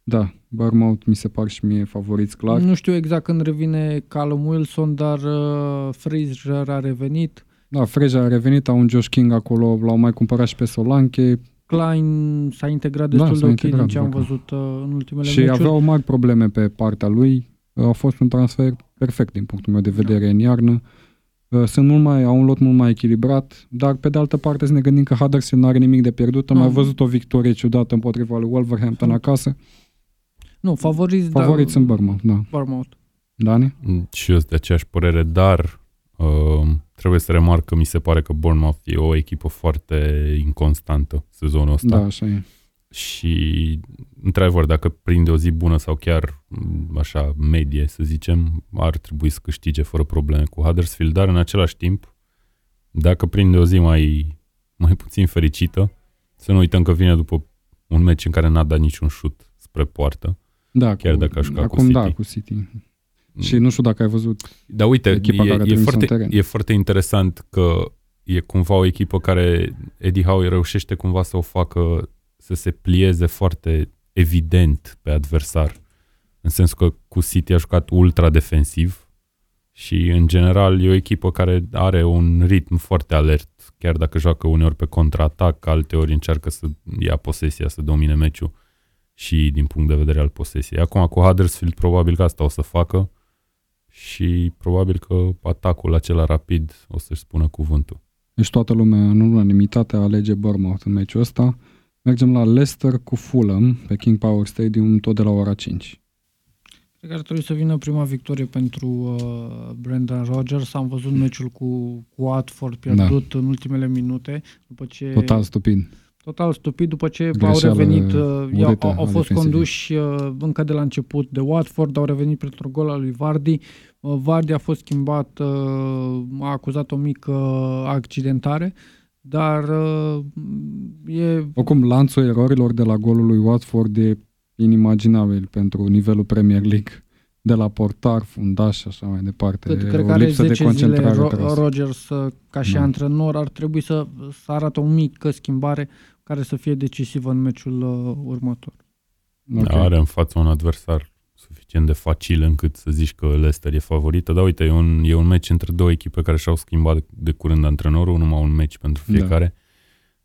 Da, Bournemouth mi se par și mie favoriți clar. Nu știu exact când revine Callum Wilson, dar uh, Fraser a revenit. Da, Freja a revenit, au un Josh King acolo, l-au mai cumpărat și pe Solanche Klein s-a integrat Da, destul s-a de ok integrat, din ce am da. văzut uh, în ultimele și meciuri. aveau mari probleme pe partea lui. A fost un transfer perfect din punctul meu de vedere în iarnă. Uh, Sunt mult mai, au un lot mult mai echilibrat, dar pe de altă parte să ne gândim că Huddersfield nu are nimic de pierdut. Am Nu. mai văzut o victorie ciudată împotriva lui Wolverhampton Mm. acasă. Nu, favoriți, Favoriți da, în Bournemouth, da. Bournemouth. Dani? Și eu sunt de aceeași părere, dar uh, trebuie să remarc că mi se pare că Bournemouth e o echipă foarte inconstantă sezonul ăsta. Da, așa e. Și, într-adevăr, dacă prinde o zi bună sau chiar m, așa medie, să zicem, ar trebui să câștige fără probleme cu Huddersfield, dar în același timp, dacă prinde o zi mai, mai puțin fericită, să nu uităm că vine după un meci în care n-a dat niciun șut spre poartă. Da, Chiar cu, dacă a jucat cu acum da, City. cu City. Și nu știu dacă ai văzut. Dar uite, Echipa care a e, e, trimis în foarte, teren. e foarte interesant că e cumva o echipă care Eddie Howe reușește cumva să o facă să se plieze foarte evident pe adversar. În sensul că cu City a jucat ultra defensiv și în general e o echipă care are un ritm foarte alert, chiar dacă joacă uneori pe contraatac, alteori încearcă să ia posesia, să domine meciul și din punct de vedere al posesiei. Acum cu Huddersfield probabil că asta o să facă și probabil că atacul acela rapid o să-și spună cuvântul. Deci toată lumea în unanimitate alege Bournemouth în meciul ăsta. Mergem la Leicester cu Fulham pe King Power Stadium tot de la ora 5. Cred că ar trebui să vină prima victorie pentru uh, Brendan Rodgers. Am văzut meciul cu, cu Watford pierdut da. în ultimele minute. După ce, Total stupid. Total stupid, după ce Greșeală au revenit, uh, au, au, au fost conduși uh, încă de la început de Watford, au revenit pentru gol al lui Vardy. Uh, Vardy a fost schimbat, uh, a acuzat o mică accidentare. Dar uh, e... Oricum, lanțul erorilor de la golul lui Watford e inimaginabil pentru nivelul Premier League de la portar, fundaș și așa mai departe. Cred, cred că are 10 de concentrare zile Ro- Rodgers ca și da. antrenor ar trebui să, să arată o mică schimbare care să fie decisivă în meciul uh, următor. Okay. Da, are în față un adversar suficient de facil încât să zici că Leicester e favorită, dar uite, e un, e un meci între două echipe care și-au schimbat de curând antrenorul, numai un meci pentru da. fiecare.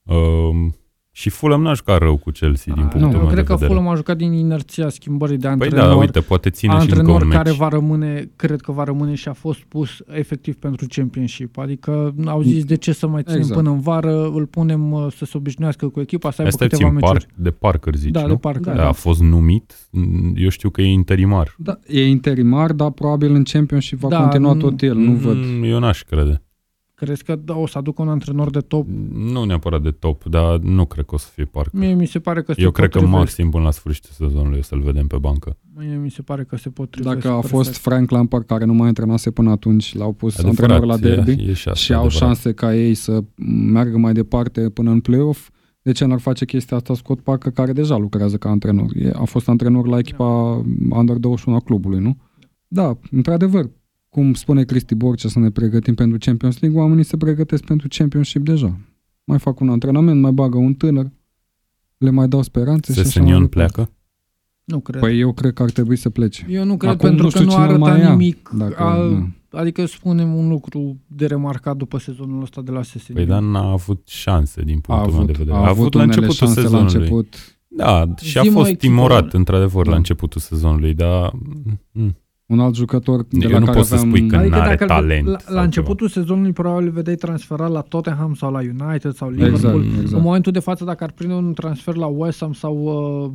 Da. Uh, și Fulham n-a jucat rău cu Chelsea, din punctul nu, meu de vedere. cred că Fulham a jucat din inerția schimbării de antrenor. Păi da, uite, poate ține antrenor și care va rămâne, cred că va rămâne și a fost pus efectiv pentru Championship. Adică au zis de ce să mai ținem exact. până în vară, îl punem uh, să se obișnuiască cu echipa, să aibă Asta câteva meciuri. Par, de Parker, zici, da, nu? De Parker, da, da. A fost numit, eu știu că e interimar. Da, e interimar, dar probabil în Championship va da, continua tot el, nu mm, văd. Eu n-aș crede. Crezi că da, o să aducă un antrenor de top? Nu neapărat de top, dar nu cred că o să fie Parker. Mie mi se pare că Eu cred că maxim până la sfârșitul sezonului o să-l vedem pe bancă. Mie mi se pare că se potrivește. Dacă a fost perfect. Frank Lampard care nu mai antrenase până atunci, l-au pus adevărat, antrenor la derby e, e și, asta, și au adevărat. șanse ca ei să meargă mai departe până în play-off, de ce n-ar face chestia asta Scott Parker, care deja lucrează ca antrenor? E, a fost antrenor la echipa da. Under 21 a clubului, nu? Da, într-adevăr, cum spune Cristi Borcea să ne pregătim pentru Champions League, oamenii se pregătesc pentru Championship deja. Mai fac un antrenament, mai bagă un tânăr, le mai dau speranțe Sesenion pleacă? Nu cred. Păi eu cred că ar trebui să plece. Eu nu cred Acum pentru nu că nu arăta nimic. Dacă, a, adică spunem un lucru de remarcat după sezonul ăsta de la SSN. Păi dar n-a avut șanse din punctul meu de vedere. A, a avut, avut la începutul sezonului. La început. Da, și a fost timorat într-adevăr da. la începutul sezonului, dar... Mm un alt jucător de Eu la nu care pot să spui că adică are talent. La, la începutul ceva. sezonului probabil îl vedeai transferat la Tottenham sau la United sau Liverpool. Exact, exact. În momentul de față, dacă ar prinde un transfer la West Ham sau uh,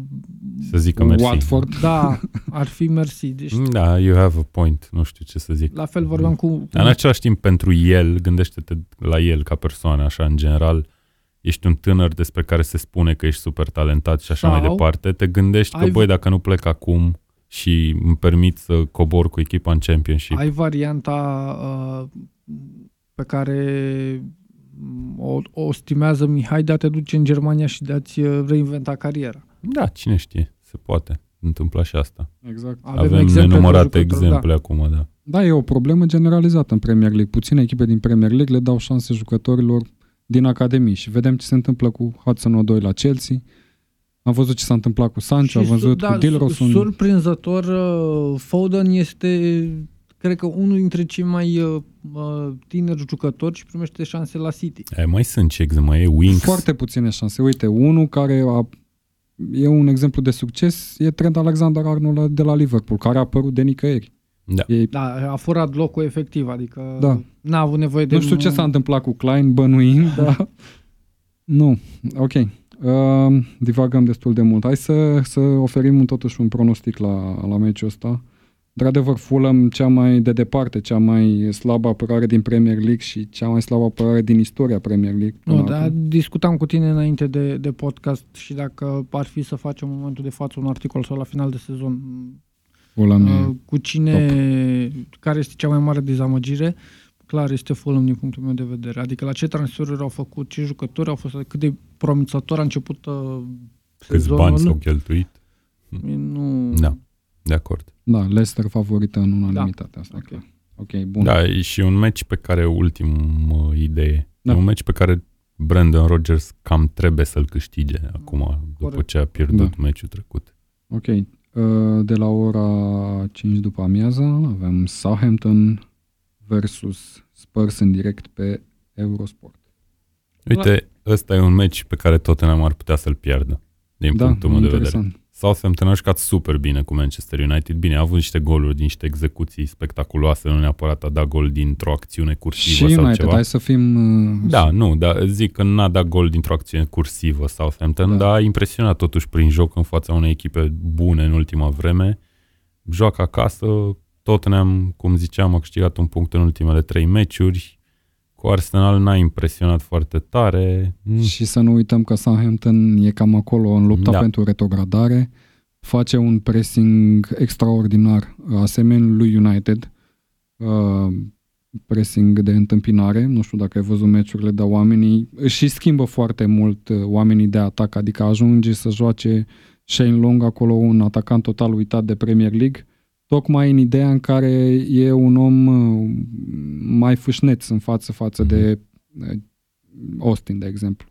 să zică mersi. Watford. Da, *laughs* ar fi mersi. Deci, da, you have a point. Nu știu ce să zic. La fel vorbeam cu... cu... În același timp, pentru el, gândește-te la el ca persoană, așa, în general, ești un tânăr despre care se spune că ești super talentat și așa sau mai departe, te gândești că, băi, dacă nu plec acum, și îmi permit să cobor cu echipa în Championship. Ai varianta uh, pe care o, o stimează Mihai de a te duce în Germania și de a-ți uh, reinventa cariera. Da, cine știe, se poate întâmpla și asta. Exact. Avem, Avem exemple nenumărate exemple da. acum, da. Da, e o problemă generalizată în Premier League. Puține echipe din Premier League le dau șanse jucătorilor din academii și vedem ce se întâmplă cu Hudson-Odoi la Chelsea, am văzut ce s-a întâmplat cu Sancho, am văzut da, cu Dilrosun. Surprinzător, uh, Foden este, cred că, unul dintre cei mai uh, uh, tineri jucători și primește șanse la City. E, mai sunt ce mai e Winks. Foarte puține șanse. Uite, unul care a, e un exemplu de succes e Trent Alexander-Arnold de la Liverpool, care a apărut de nicăieri. Da. E... da, a furat locul efectiv, adică da. n-a avut nevoie de... Nu știu ce s-a întâmplat cu Klein, bănuind, *laughs* dar... Nu, ok. Uh, divagăm destul de mult. Hai să, să oferim totuși un pronostic la, la meciul ăsta. Într-adevăr, Fulham cea mai de departe, cea mai slabă apărare din Premier League și cea mai slabă apărare din istoria Premier League. Nu, dar discutam cu tine înainte de, de podcast și dacă ar fi să facem în momentul de față un articol sau la final de sezon Fulham uh, cu cine, top. care este cea mai mare dezamăgire, clar este Fulham din punctul meu de vedere. Adică la ce transferuri au făcut, ce jucători au fost, cât de promițător a început uh, Câți sezonul. bani s-au cheltuit. Nu... Da, de acord. Da, Leicester favorită în unanimitate. Da. Asta okay. ok, bun. Da, e și un meci pe care, ultimă idee, da. e un meci pe care Brandon Rodgers cam trebuie să-l câștige acum, Corect. după ce a pierdut da. meciul trecut. Ok. Uh, de la ora 5 după amiază avem Southampton versus Spurs în direct pe Eurosport. Uite, ăsta e un meci pe care Tottenham ar putea să-l pierdă, din da, punctul meu de vedere. Southampton a jucat super bine cu Manchester United. Bine, a avut niște goluri din niște execuții spectaculoase, nu neapărat a dat gol dintr-o acțiune cursivă și sau United, ceva. hai să fim... Uh, da, nu, dar zic că n-a dat gol dintr-o acțiune cursivă Southampton, da. dar a impresionat totuși prin joc în fața unei echipe bune în ultima vreme joacă acasă, tot ne-am, cum ziceam, a câștigat un punct în ultimele trei meciuri, cu Arsenal n-a impresionat foarte tare. Mm. Și să nu uităm că Southampton e cam acolo în lupta da. pentru retrogradare, face un pressing extraordinar, asemenea lui United, uh, pressing de întâmpinare, nu știu dacă ai văzut meciurile, dar oamenii și schimbă foarte mult uh, oamenii de atac, adică ajunge să joace Shane Long acolo, un atacant total uitat de Premier League, tocmai în ideea în care e un om uh, mai fâșneț în față față de uh, Austin, de exemplu,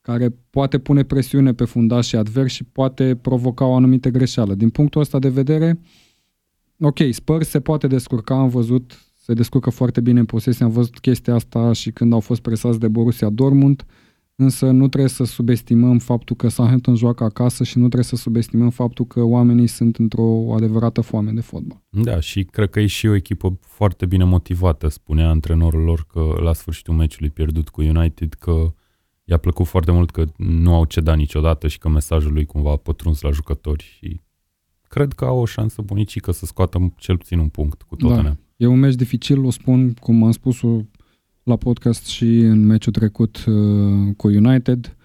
care poate pune presiune pe fundașii advers și poate provoca o anumită greșeală. Din punctul ăsta de vedere, ok, Spurs se poate descurca, am văzut se descurcă foarte bine în posesie. Am văzut chestia asta și când au fost presați de Borussia Dortmund, însă nu trebuie să subestimăm faptul că Southampton joacă acasă și nu trebuie să subestimăm faptul că oamenii sunt într-o adevărată foame de fotbal. Da, și cred că e și o echipă foarte bine motivată, spunea antrenorul lor că la sfârșitul meciului pierdut cu United că i-a plăcut foarte mult că nu au cedat niciodată și că mesajul lui cumva a pătruns la jucători și cred că au o șansă bunicică să scoată cel puțin un punct cu Tottenham. Da. E un meci dificil, o spun, cum am spus la podcast și în meciul trecut uh, cu United.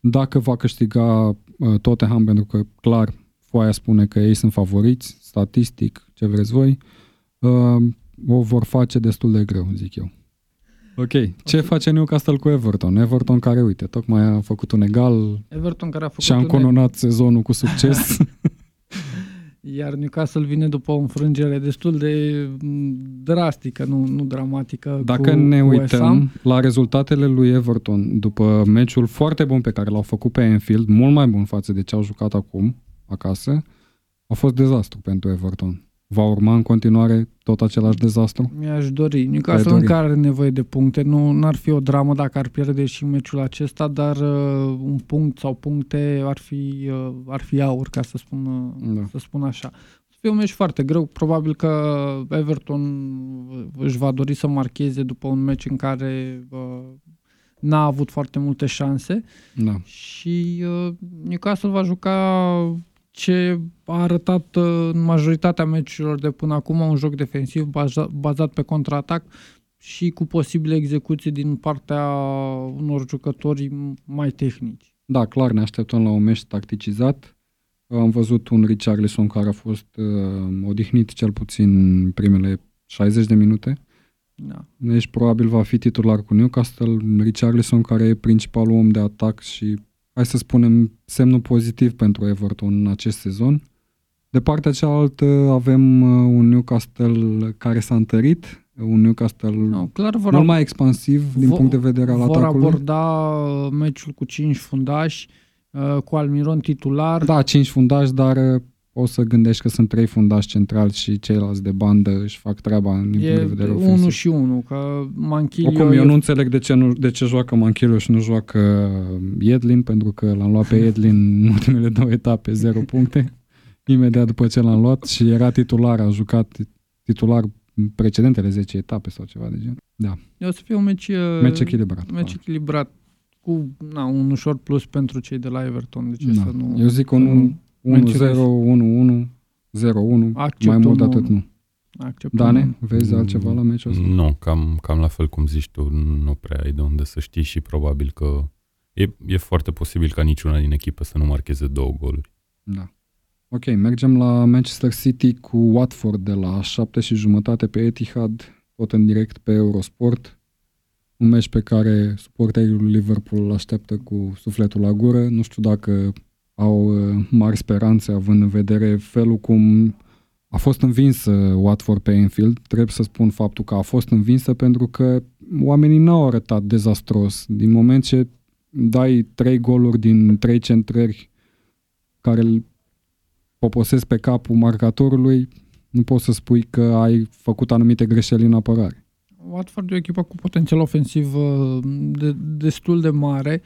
Dacă va câștiga uh, Tottenham, pentru că clar foaia spune că ei sunt favoriți, statistic, ce vreți voi, uh, o vor face destul de greu, zic eu. Ok. Ce face Newcastle cu Everton? Everton care, uite, tocmai a făcut un egal Everton care a făcut și a încununat sezonul cu succes. *laughs* Iar Newcastle vine după o înfrângere destul de mm, drastică, nu, nu dramatică. Dacă cu, ne cu uităm la rezultatele lui Everton după meciul foarte bun pe care l-au făcut pe Enfield, mult mai bun față de ce au jucat acum acasă, a fost dezastru pentru Everton va urma în continuare tot același dezastru? Mi-aș dori. Newcastle încă are nevoie de puncte. Nu ar fi o dramă dacă ar pierde și meciul acesta, dar uh, un punct sau puncte ar fi, uh, ar fi aur, ca să spun, uh, da. să spun așa. Să un meci foarte greu. Probabil că Everton își va dori să marcheze după un meci în care uh, n-a avut foarte multe șanse da. și uh, Newcastle va juca ce a arătat uh, în majoritatea meciurilor de până acum un joc defensiv bazat pe contraatac și cu posibile execuții din partea unor jucători mai tehnici. Da, clar, ne așteptăm la un meci tacticizat. Am văzut un Richarlison care a fost uh, odihnit cel puțin primele 60 de minute. Da. Deci probabil va fi titular cu Newcastle. Richarlison care e principalul om de atac și hai să spunem, semnul pozitiv pentru Everton în acest sezon. De partea cealaltă avem uh, un Newcastle care s-a întărit, un Newcastle no, clar vor mult mai expansiv din punct de vedere al vor atacului. Vor aborda uh, meciul cu 5 fundași, uh, cu Almiron titular. Da, 5 fundași, dar o să gândești că sunt trei fundași centrali și ceilalți de bandă își fac treaba în e punct de vedere ofensiv. unul și unul, că Manchilio... Oricum, eu e... nu înțeleg de ce, nu, de ce joacă Manchilio și nu joacă Edlin, pentru că l-am luat pe *laughs* Edlin în ultimele două etape, 0 puncte, imediat după ce l-am luat și era titular, a jucat titular precedentele 10 etape sau ceva de genul. Da. Eu o să fie un meci, uh, meci echilibrat. Meci echilibrat cu na, un ușor plus pentru cei de la Everton. De ce da. să nu, Eu zic un 1-0, 1-1, 0-1, mai mult atât nu. Accept Dane, vezi altceva la meciul ăsta? Nu, cam, cam la fel cum zici tu, nu prea ai de unde să știi și probabil că e, e foarte posibil ca niciuna din echipă să nu marcheze două goluri. Da. Ok, mergem la Manchester City cu Watford de la 7 și jumătate pe Etihad, tot în direct pe Eurosport. Un meci pe care suporterii lui Liverpool îl așteaptă cu sufletul la gură. Nu știu dacă au uh, mari speranțe având în vedere felul cum a fost învinsă Watford pe Enfield. Trebuie să spun faptul că a fost învinsă pentru că oamenii n-au arătat dezastros. Din moment ce dai trei goluri din trei centrări care îl poposesc pe capul marcatorului, nu poți să spui că ai făcut anumite greșeli în apărare. Watford e o echipă cu potențial ofensiv uh, de, destul de mare.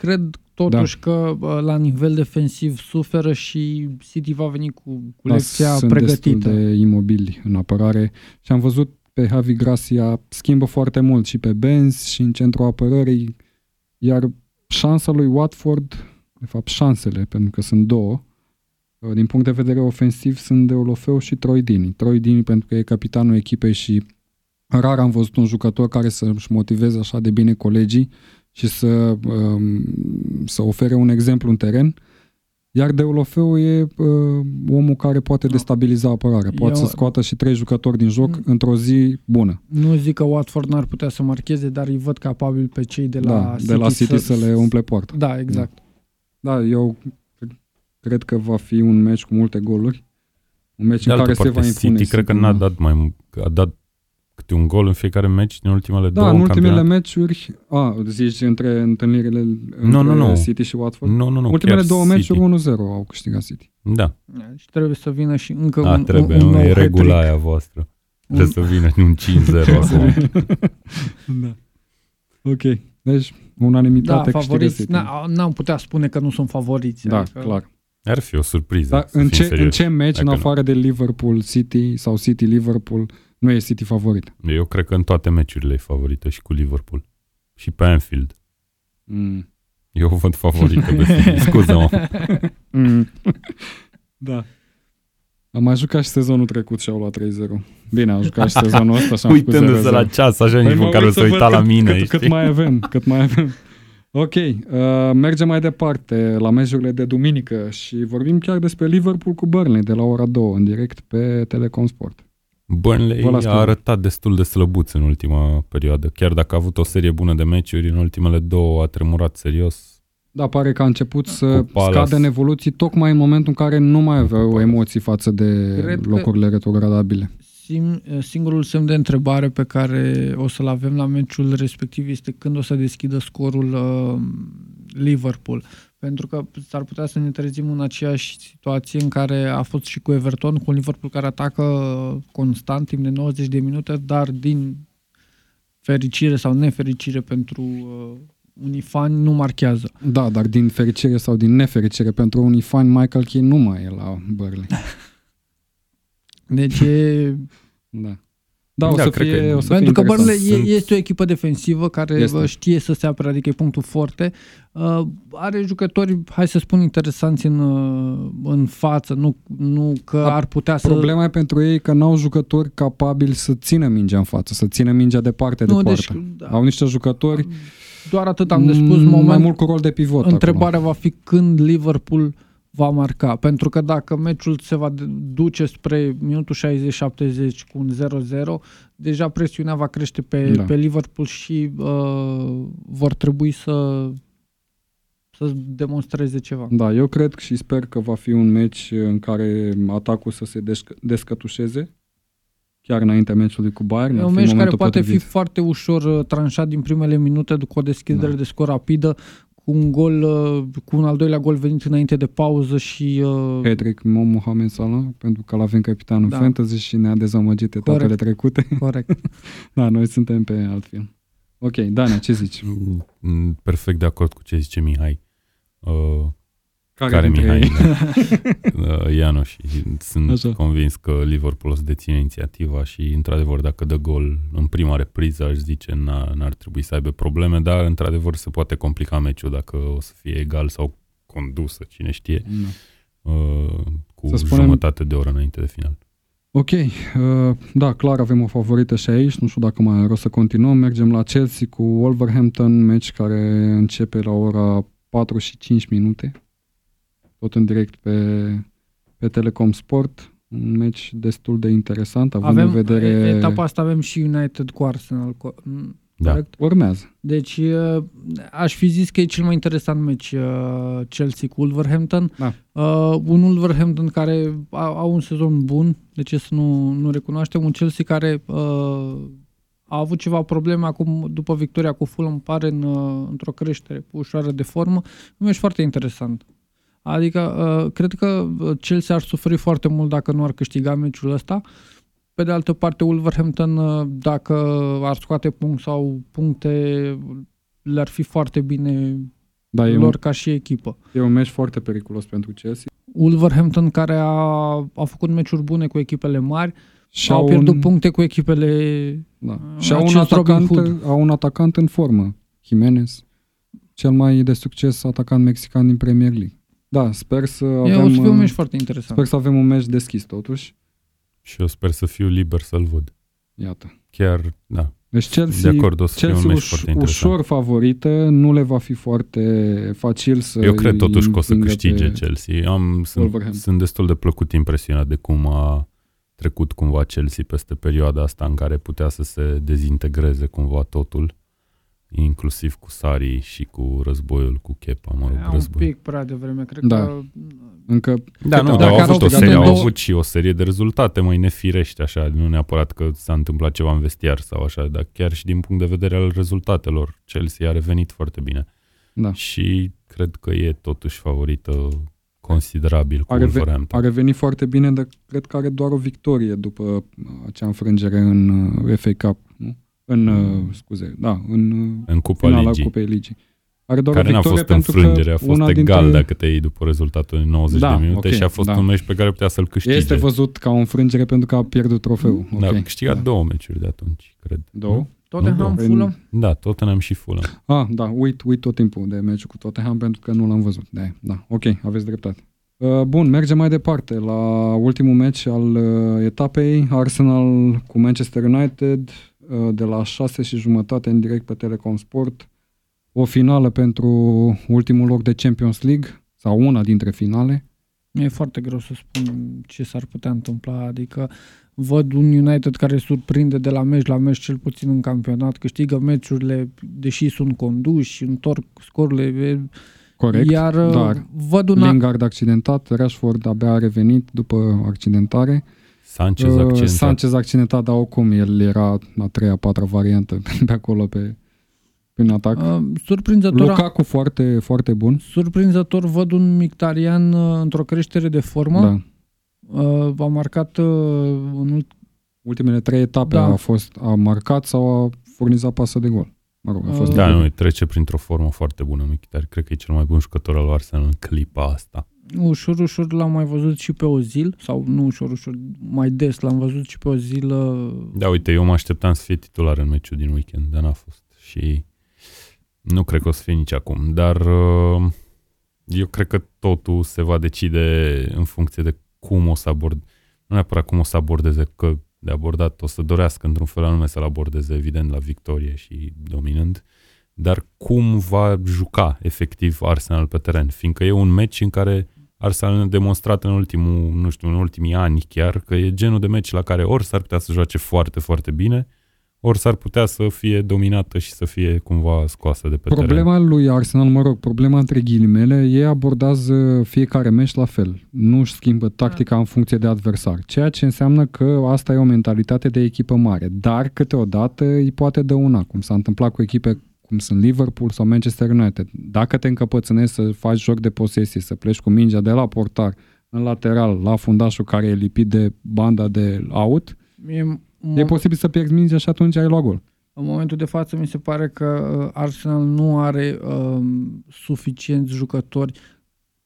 Cred totuși da. că la nivel defensiv suferă și City va veni cu, cu da, lecția sunt pregătită. de imobili în apărare și am văzut pe Javi Gracia schimbă foarte mult și pe Benz și în centrul apărării, iar șansa lui Watford, de fapt șansele, pentru că sunt două, Uh, din punct de vedere ofensiv sunt Deulofeu și Troy Dini. Troy Dini pentru că e capitanul echipei și rar am văzut un jucător care să-și motiveze așa de bine colegii și să, um, să ofere un exemplu în teren. Iar Deulofeu e uh, omul care poate no. destabiliza apărarea. Poate Eu... să scoată și trei jucători din joc mm. într-o zi bună. Nu zic că Watford n-ar putea să marcheze, dar îi văd capabil pe cei de la da, City, de la City să, să le umple poartă. Da, exact. Da. da, eu cred că va fi un meci cu multe goluri. Un meci de în care parte, se va impune. City cred că n-a dat mai a dat câte un gol în fiecare meci din ultimele da, două în ultimele campionat. meciuri, a, zici între întâlnirile între no, no, no. City și Watford? Nu, nu, nu, Ultimele două City. meciuri 1-0 au câștigat City. Da. da. Și trebuie să vină și încă a, un, trebuie, un, un nou e regula aia voastră. Un... Trebuie să vină un 5-0 *laughs* acum. da. Ok. Deci, unanimitate da, favoriți, n-am putea spune că nu sunt favoriți. Da, adică... clar. Ar fi o surpriză. Dar în ce, în ce meci, în afară nu. de Liverpool City sau City Liverpool, nu e City favorit? Eu cred că în toate meciurile e favorită și cu Liverpool. Și pe Anfield. Mm. Eu văd favorită de City, *laughs* scuză-mă. Mm. da. Am mai jucat și sezonul trecut și au luat 3-0. Bine, am jucat și sezonul ăsta și am Uitându-se la ceas, așa păi nici măcar o să uita la mine. Cât, cât mai avem, cât mai avem. Ok, uh, mergem mai departe la meciurile de duminică și vorbim chiar despre Liverpool cu Burnley de la ora 2 în direct pe Telecom Sport. Burnley a arătat destul de slăbuț în ultima perioadă. Chiar dacă a avut o serie bună de meciuri, în ultimele două a tremurat serios. Da, pare că a început să scadă în evoluții tocmai în momentul în care nu mai aveau emoții față de Cred locurile retrogradabile sim, singurul semn de întrebare pe care o să-l avem la meciul respectiv este când o să deschidă scorul uh, Liverpool. Pentru că s-ar putea să ne trezim în aceeași situație în care a fost și cu Everton, cu un Liverpool care atacă constant timp de 90 de minute, dar din fericire sau nefericire pentru uh, unii fani nu marchează. Da, dar din fericire sau din nefericire pentru unii fani, Michael Keane nu mai e la Burnley. *laughs* Deci e... Da. Da, o da, să fie, că, o să Pentru fie că Burnley sunt... este o echipă defensivă care este. știe să se apere, adică e punctul forte. Uh, are jucători, hai să spun, interesanți în, uh, în față, nu, nu că da, ar putea să... Problema e pentru ei că n-au jucători capabili să țină mingea în față, să țină mingea departe nu, de deci, poartă. Da. Au niște jucători... Doar atât am de spus. Moment, mai mult cu rol de pivot. Întrebarea acum. va fi când Liverpool uh, va marca. Pentru că dacă meciul se va duce spre minutul 60-70 cu un 0-0, deja presiunea va crește pe, da. pe Liverpool și uh, vor trebui să să demonstreze ceva. Da, eu cred și sper că va fi un meci în care atacul să se desc- descătușeze chiar înaintea meciului cu Bayern. E un meci care poate potrivit. fi foarte ușor uh, tranșat din primele minute după o deschidere da. de scor rapidă, cu un gol, uh, cu un al doilea gol venit înainte de pauză și... Uh... Hedrick Mohamed Salah, pentru că l-avem capitanul da. fantasy și ne-a dezamăgit etapele trecute. *laughs* Corect. da, noi suntem pe alt film. Ok, Dana, ce zici? Mm, perfect de acord cu ce zice Mihai. Uh, care, care Mihai? Da. *laughs* Iano și sunt Așa. convins că Liverpool o să deține inițiativa și, într-adevăr, dacă dă gol în prima repriză, aș zice, n-ar trebui să aibă probleme, dar, într-adevăr, se poate complica meciul dacă o să fie egal sau condusă, cine știe, no. uh, cu să spunem... jumătate de oră înainte de final. Ok, uh, da, clar avem o favorită și aici, nu știu dacă mai are să continuăm. Mergem la Chelsea cu Wolverhampton, meci care începe la ora 4 și 5 minute tot în direct pe, pe Telecom Sport. Un meci destul de interesant, având avem, în vedere... Etapa asta avem și United cu Arsenal. Da, corect? urmează. Deci uh, aș fi zis că e cel mai interesant meci uh, Chelsea cu Wolverhampton. Da. Uh, un Wolverhampton care a, a un sezon bun, de ce să nu, nu recunoaștem, un Chelsea care uh, a avut ceva probleme acum după victoria cu Fulham, pare în, uh, într-o creștere ușoară de formă. Un meci foarte interesant. Adică, uh, cred că uh, Chelsea ar suferi foarte mult dacă nu ar câștiga meciul ăsta. Pe de altă parte, Wolverhampton, uh, dacă ar scoate punct sau puncte, le-ar fi foarte bine da, lor un, ca și echipă. E un meci foarte periculos pentru Chelsea. Wolverhampton care a, a făcut meciuri bune cu echipele mari și au pierdut un... puncte cu echipele da. Și au un, atacant, au un atacant în formă, Jimenez, cel mai de succes atacant mexican din Premier League. Da, sper să E avem, o să fie un uh, meci foarte interesant. sper să avem un meci deschis totuși. Și eu sper să fiu liber să-l văd. Iată. Chiar, da, Deci Chelsea, de acord, o să fie un Chelsea meci uș- foarte interesant. ușor favorită, nu le va fi foarte facil să Eu cred îi totuși că o să învingă câștige pe- Chelsea. Am, sunt, Wolverhampton. sunt destul de plăcut impresionat de cum a trecut cumva Chelsea peste perioada asta în care putea să se dezintegreze cumva totul, inclusiv cu Sari și cu războiul cu Kepa, mă rog, E un război. pic prea devreme, cred Da. că Încă Da, nu, Dacă dar au ar avut, o câștiga serie, de au două- avut și o serie de rezultate mai nefirești, așa, nu neapărat că s-a întâmplat ceva în vestiar sau așa, dar chiar și din punct de vedere al rezultatelor, Chelsea a revenit foarte bine. da. Și cred că e totuși favorită considerabil cu A, reve- Wolverhampton. a revenit foarte bine, dar cred că are doar o victorie după uh, acea înfrângere în uh, FA Cup, nu? În, uh, scuze, da, în uh, În Cupa finala Ligii. Cupei Ligii. Are doar care o n-a victorie fost pentru înfrângere, că a fost una egal dintre... dacă te iei după rezultatul în 90 Da, de minute ok, și a fost da. un meci pe care putea să-l câștige. Este văzut ca o înfrângere pentru că a pierdut trofeul. Da, a Ok. câștigat da. două meciuri de atunci, cred. Două? Tottenham, Nu, Fulham, Da, Tottenham și Fulham. Ah, da, uit, uit tot timpul de meciul cu Tottenham pentru că nu l-am văzut. Da, da, ok, aveți dreptate. Uh, bun, mergem mai departe la ultimul meci al uh, etapei, Arsenal cu Manchester United, uh, de la 6 și jumătate în direct pe Telecom Sport. O finală pentru ultimul loc de Champions League, sau una dintre finale. E foarte greu să spun ce s-ar putea întâmpla, adică văd un United care surprinde de la meci la meci, cel puțin în campionat, câștigă meciurile, deși sunt conduși, întorc scorurile, e- Corect, iar dar văd un Lingard accidentat, Rashford abia a revenit după accidentare. Sanchez Uh, accentat. Sanchez accidentat, dar oricum el era a treia, a patra variantă *laughs* pe acolo pe, prin atac. uh, surprinzător, Lukaku foarte, foarte bun. surprinzător văd un Mictarian uh, într-o creștere de formă, Da. uh, a marcat uh, în ult- Ultimele trei etape Da. a fost a marcat sau a furnizat pasă de gol. Mă rog, a fost Uh, Da, de gol. nu, trece printr-o formă foarte bună Mkhitar. Cred că e cel mai bun jucător al Arsenal în clipa asta. Ușor, ușor l-am mai văzut și pe o zil, sau nu ușor, ușor, mai des l-am văzut și pe o zilă Da, uite, eu mă așteptam să fie titular în meciul din weekend, dar n-a fost. Și nu cred că o să fie nici acum. Dar uh, eu cred că totul se va decide în funcție de cum o să abord, nu neapărat cum o să abordeze, că de abordat o să dorească într-un fel anume să-l abordeze, evident, la victorie și dominând, dar cum va juca efectiv Arsenal pe teren, fiindcă e un meci în care Arsenal a demonstrat în ultimul, nu știu, în ultimii ani chiar, că e genul de meci la care ori s-ar putea să joace foarte, foarte bine, ori s-ar putea să fie dominată și să fie cumva scoasă de pe teren. Problema lui Arsenal, mă rog, problema între ghilimele, ei abordează fiecare meci la fel. Nu își schimbă tactica în funcție de adversar, ceea ce înseamnă că asta e o mentalitate de echipă mare, dar câteodată îi poate dăuna, cum s-a întâmplat cu echipe cum sunt Liverpool sau Manchester United. Dacă te încăpățânezi să faci joc de posesie, să pleci cu mingea de la portar în lateral, la fundașul care e lipit de banda de out, E, e posibil să pierzi mingea și atunci ai luat gol. În momentul de față mi se pare că uh, Arsenal nu are um, suficienți jucători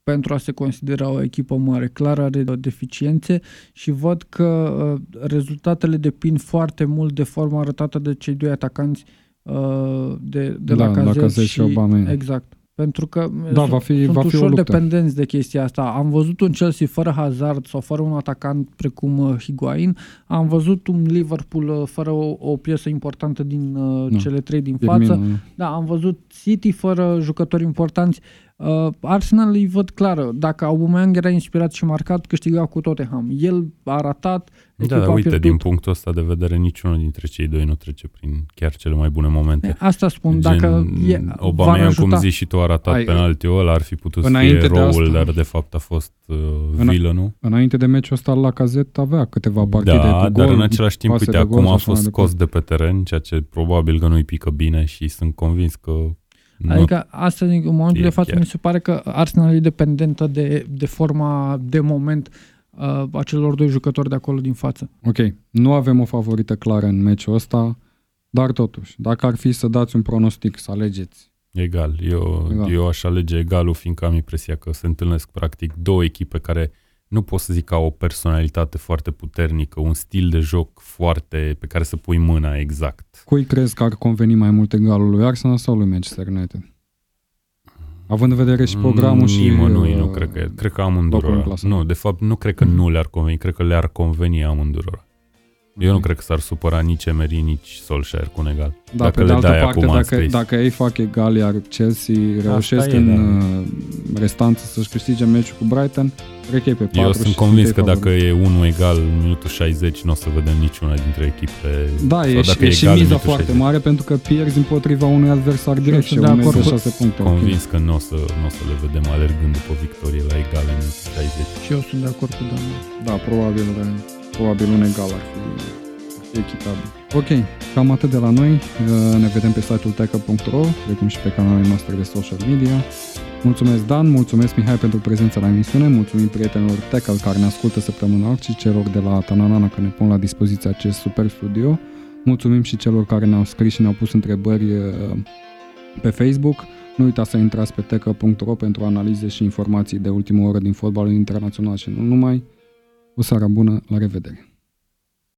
pentru a se considera o echipă mare. Clar are deficiențe și văd că uh, rezultatele depind foarte mult de forma arătată de cei doi atacanți uh, de, de Da, la Cazet Lacazette și Aubameyang. Exact. Pentru că Da, sunt, va fi- sunt va fi o ușor luptă. dependenți de chestia asta. Am văzut un Chelsea fără Hazard sau fără un atacant precum uh, Higuain. Am văzut un Liverpool uh, fără o, o piesă importantă din uh, Nu. cele trei din față. Firmino, Da, am văzut City fără jucători importanți. Uh, Arsenal îi văd clar. Dacă Aubameyang era inspirat și marcat, câștiga cu Tottenham. El a ratat, Da, echipa dar a uite, pierdut. din punctul ăsta de vedere, niciunul dintre cei doi nu trece prin chiar cele mai bune momente. Asta spun, dacă e, v-ar Obama, cum ajuta. zici și tu, a ratat Ai- penaltiul ăla, ar fi putut să Înainte fie de roul, asta- dar de fapt a fost uh, În- vilă, nu? Înainte de meciul ăsta, la cazet avea câteva partide Da, cu dar gol, în același timp, pase uite, de gol acum și a așa fost mai scos de pe teren, ceea ce probabil că nu-i pică bine și sunt convins că nu. Adică asta, în momentul e de față, chiar. mi se pare că Arsenal e dependentă de, de forma de moment uh, a celor doi jucători de acolo din față. Ok, nu avem o favorită clară în meciul ăsta, dar totuși, dacă ar fi să dați un pronostic, să alegeți. Egal. Eu, Egal. eu aș alege egalul, fiindcă am impresia că se întâlnesc practic două echipe care nu pot să zic că au o personalitate foarte puternică, un stil de joc foarte pe care să pui mâna exact. Cui crezi că ar conveni mai mult egalul lui Arsenal sau lui Manchester United? Având în vedere și programul și... Nimănui, nu cred că, cred că amândurora. Nu, de fapt, nu cred că nu le-ar conveni, cred că le-ar conveni amândurora. Eu nu cred că s-ar supăra nici Emery, nici Solskjaer cu un egal. Da, dacă pe de altă parte, dacă, dacă ei fac egal, iar Chelsea reușesc e, în da. Uh, restanță să-și câștige meciul cu Brighton, cred că e pe 4 Eu sunt convins că dacă e unul egal în minutul 60, nu o să vedem niciuna dintre echipe. Da, e, dacă e, e și miza foarte 60. mare pentru că pierzi împotriva unui adversar direct și urmezi de 6 puncte. Convins că nu o, să, n-o să le vedem alergând după victorie la egal în minutul 60. Și eu sunt de acord cu domnul. Da, probabil probabil un egal ar fi, ar fi echitabil. Ok, cam atât de la noi. Uh, ne vedem pe site-ul tecă.ro, precum și pe canalele noastre de social media. Mulțumesc Dan, mulțumesc Mihai pentru prezența la emisiune, mulțumim prietenilor Tecal care ne ascultă săptămânal și celor de la Tananana că ne pun la dispoziție acest super studio. Mulțumim și celor care ne-au scris și ne-au pus întrebări uh, pe Facebook. Nu uitați să intrați pe tecă.ro pentru analize și informații de ultimă oră din fotbalul internațional și nu numai. O seară bună, la revedere!